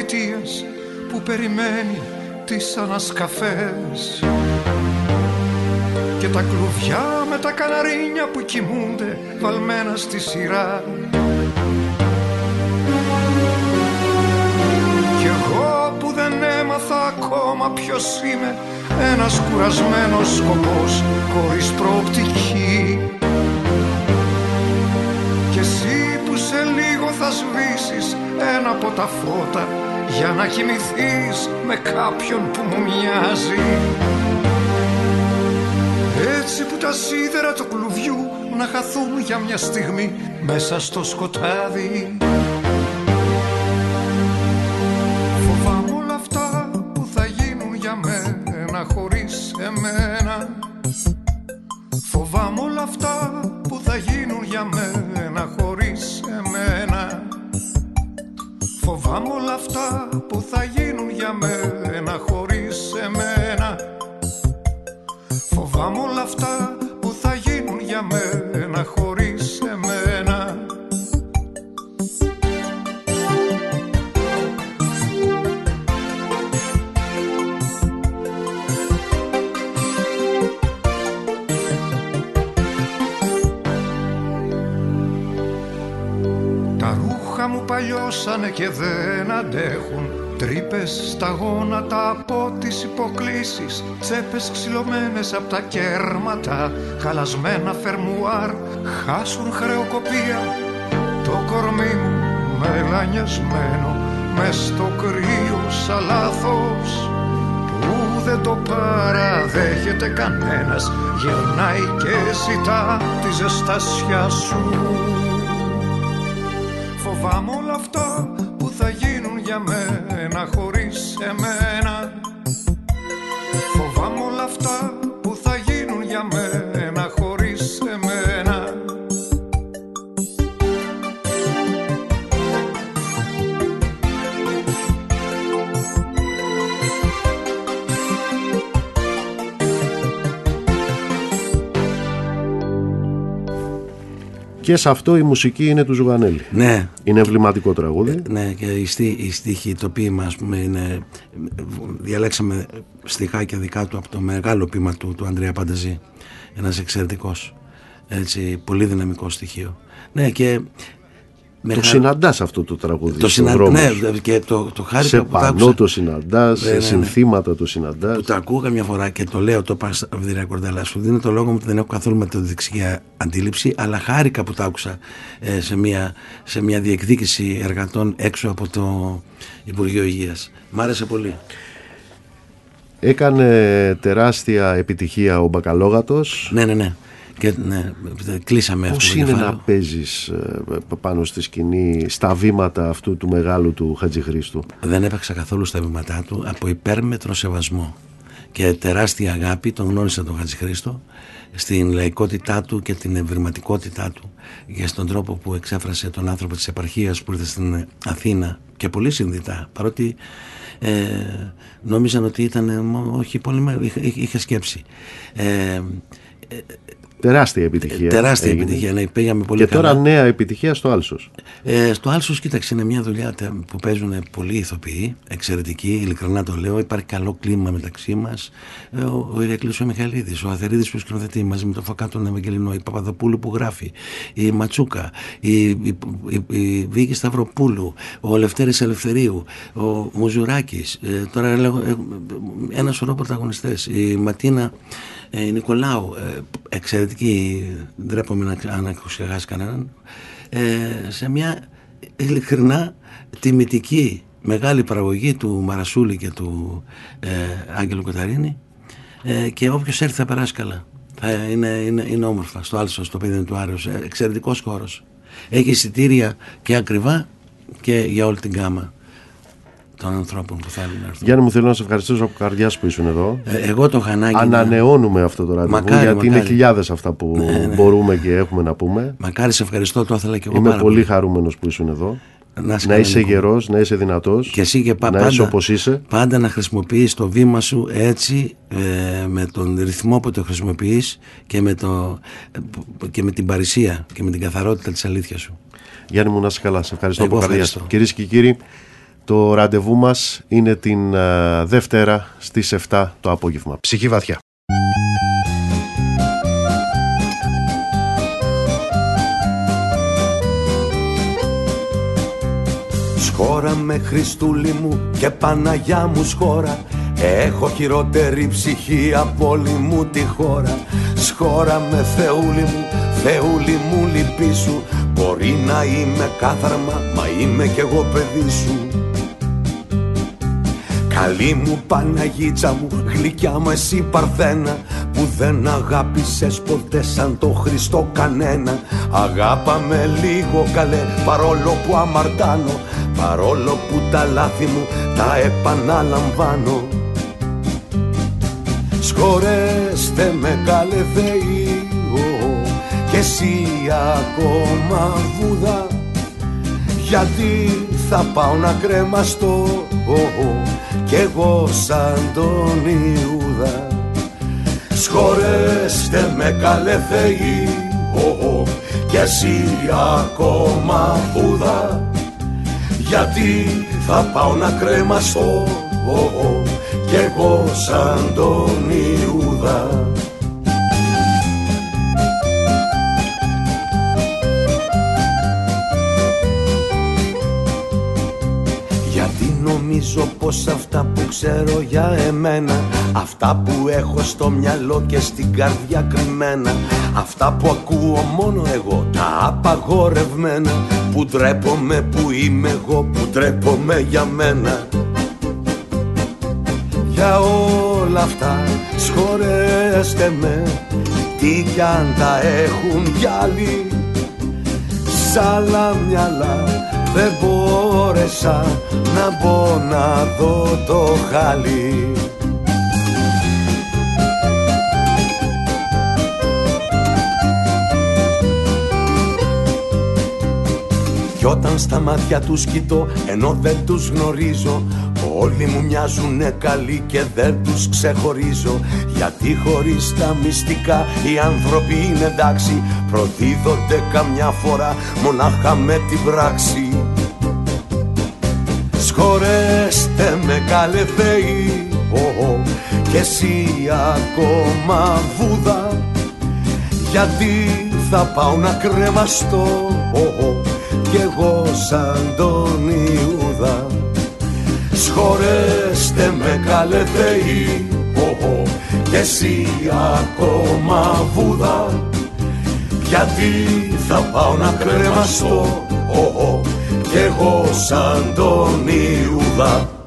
Πολιτείας που περιμένει τις ανασκαφές. Και τα κλουβιά με τα καναρίνια που κοιμούνται βαλμένα στη σειρά. Κι εγώ που δεν έμαθα ακόμα ποιος είμαι ένας κουρασμένος σκοπός χωρίς προοπτική. Κι εσύ που σε λίγο θα σβήσεις ένα από τα φώτα για να κοιμηθείς με κάποιον που μου μοιάζει. Έτσι που τα σίδερα του κλουβιού να χαθούν για μια στιγμή μέσα στο σκοτάδι. Φοβάμαι όλα αυτά που θα γίνουν για μένα χωρίς εμένα. Φοβάμαι όλα αυτά Φοβάμαι όλα αυτά που θα γίνουν για μένα χωρίς εμένα. Φοβάμαι όλα αυτά που θα γίνουν για μένα χωρίς ρούχα μου παλιώσανε και δεν αντέχουν. Τρύπες στα γόνατα από τις υποκλήσεις. Τσέπες ξυλωμένες από τα κέρματα. Χαλασμένα φερμουάρ. Χάσουν χρεοκοπία. Το κορμί μου μελανιασμένο Μες στο κρύο σαν λάθος. Που δεν το παραδέχεται κανένας. Γυρνάει και ζητά τη ζεστασιά σου Φοβάμαι όλα αυτά που θα γίνουν για μένα χωρίς εμένα. Φοβάμαι όλα αυτά Και σε αυτό η μουσική είναι του Ζουγανέλη. Ναι. Είναι εμβληματικό τραγούδι. Ναι, και η, στί, η στίχη, το ποίημα, ας πούμε, είναι, διαλέξαμε στιχάκια δικά του από το μεγάλο ποίημα του, του Ανδρέα Πανταζή. Ένας εξαιρετικός, έτσι, πολύ δυναμικό στοιχείο. Ναι, και Το Μεγα- συναντάς αυτό το τραγούδι Το στον συνα- δρόμο ναι, σου. και το, το χάρηκα Σε που το πανό άκουσα. το συναντάς, Ναι, σε ναι, ναι. συνθήματα το συναντάς. Που το ακούω καμιά φορά και το λέω το πας Αυδηρία Κορδέλα σου δίνω το λόγο μου ότι δεν έχω καθόλου μεταδεξιά αντίληψη αλλά χάρηκα που το άκουσα ε, σε, μια, σε μια διεκδίκηση εργατών έξω από το Υπουργείο Υγείας Μ' άρεσε πολύ Έκανε τεράστια επιτυχία ο Μπακαλόγατος. Ναι, ναι, ναι. Και, ναι κλείσαμε αυτό Πώς το είναι κεφάλαιο. να παίζεις ε, πάνω στη σκηνή στα βήματα αυτού του μεγάλου του Χατζηχρήστου. Δεν έπαιξα καθόλου στα βήματά του από υπέρμετρο σεβασμό και τεράστια αγάπη τον γνώρισα τον Χατζηχρήστο στην λαϊκότητά του και την ευρηματικότητά του και στον τρόπο που εξέφρασε τον άνθρωπο της επαρχίας που ήρθε στην Αθήνα και πολύ συνδυτά παρότι ε, νόμιζαν ότι ήταν ε, μο- όχι πολύ με- είχε, είχε σκέψη ε, Τεράστια επιτυχία. τεράστια έγινε. επιτυχία ναι, πήγαμε πολύ Και καλά τώρα νέα επιτυχία στο Άλσος. ε, στο Άλσος, κοίταξε, είναι μια δουλειά τε- που παίζουν πολλοί ηθοποιοί, εξαιρετικοί, ειλικρινά το λέω. Υπάρχει καλό κλίμα μεταξύ μας. Ε, ο ο Ηρακλής ο Μιχαλίδης, ο Αθερίδης που σκηνοθετεί μαζί με τον Φωκάτο τον Ευαγγελινό, η Παπαδοπούλου που γράφει, η Ματσούκα, η, η, η, η Βίκη Σταυροπούλου, ο Λευτέρης Ελευθερίου, ο Μουζουράκης, ε, τώρα λέγω, ε, ένας σωρό πρωταγωνιστές, η Ματίνα ε, η Νικολάου, ε, εξαιρετική, δεν ντρέπομαι να ξε- αν έχω ξεχάσει κανέναν, ε, σε μια ειλικρινά τιμητική μεγάλη παραγωγή του Μαρασούλη και του ε, Άγγελου Κοταρίνη ε, και όποιος έρθει θα περάσει καλά. Θα είναι, είναι, είναι όμορφα στο Άλσο, στο παιδί του Άρεος, ε, εξαιρετικός χώρος. Έχει εισιτήρια και ακριβά και για όλη την γάμα των ανθρώπων που θέλουν να έρθουν. Γιάννη μου θέλω να σε ευχαριστήσω από καρδιάς που ήσουν εδώ. Ε, εγώ το χανάκι Ανανεώνουμε αυτό το ραντεβού Μακάρι, γιατί είναι μακάρι. χιλιάδες αυτά που Ναι, ναι. μπορούμε και έχουμε να πούμε. Μακάρι σε ευχαριστώ, το ήθελα και εγώ Είμαι πάρα πολύ χαρούμενος που ήσουν εδώ. Να είσαι Να καλά, είσαι Νίκο. γερός, να είσαι δυνατός. Και εσύ και πα- να πάντα, είσαι όπως είσαι. πάντα να χρησιμοποιείς το βήμα σου έτσι ε, με τον ρυθμό που το χρησιμοποιείς και με, το, ε, και με την παρησία και με την καθαρότητα της αλήθειας σου. Γιάννη μου να είσαι καλά. Σε ευχαριστώ Εγώ από καρδιάς. ευχαριστώ. Κυρίες και κύριοι, Το ραντεβού μας είναι την ε, Δευτέρα στις 7 το απόγευμα. Ψυχή βαθιά. Σχώρα με Χριστούλη μου και Παναγιά μου σχώρα Έχω χειρότερη ψυχή από όλη μου τη χώρα Σχώρα με Θεούλη μου, Θεούλη μου λυπήσου Μπορεί να είμαι κάθαρμα, μα είμαι κι εγώ παιδί σου Καλή μου Παναγίτσα μου, γλυκιά μου εσύ Παρθένα Που δεν αγάπησες ποτέ σαν το Χριστό κανένα. Αγάπα με λίγο καλέ παρόλο που αμαρτάνω Παρόλο που τα λάθη μου τα επαναλαμβάνω. Σχορέστε με καλέ Θεοί και εσύ ακόμα βούδα. Γιατί θα πάω να κρέμαστώ κι εγώ σαν τον Ιούδα. Σχορέστε με καλέ Θεοί κι εσύ ακόμα Βούδα γιατί θα πάω να κρέμαστώ κι εγώ σαν τον Ιούδα Νομίζω πως αυτά που ξέρω για εμένα Αυτά που έχω στο μυαλό και στην καρδιά κρυμμένα Αυτά που ακούω μόνο εγώ Τα απαγορευμένα Που ντρέπομαι που είμαι εγώ Που ντρέπομαι για μένα. Για όλα αυτά σχορέστε με Τι κι αν τα έχουν κι άλλοι. Σ' άλλα μυαλά δεν μπόρεσα να μπω να δω το χάλι. Κι όταν στα μάτια τους κοιτώ ενώ δεν τους γνωρίζω Όλοι μου μοιάζουνε καλοί και δεν τους ξεχωρίζω. Γιατί χωρίς τα μυστικά οι άνθρωποι είναι εντάξει Προδίδονται καμιά φορά μονάχα με την πράξη Σχορέστε με καλέ Θεοί και εσύ ακόμα βούδα γιατί θα πάω να κρεμαστώ κι εγώ σαν τον Ιούδα. Σχορέστε με καλέ Θεοί και εσύ ακόμα βούδα γιατί θα πάω να κρεμαστώ κι εγώ σαν τον Ιούδα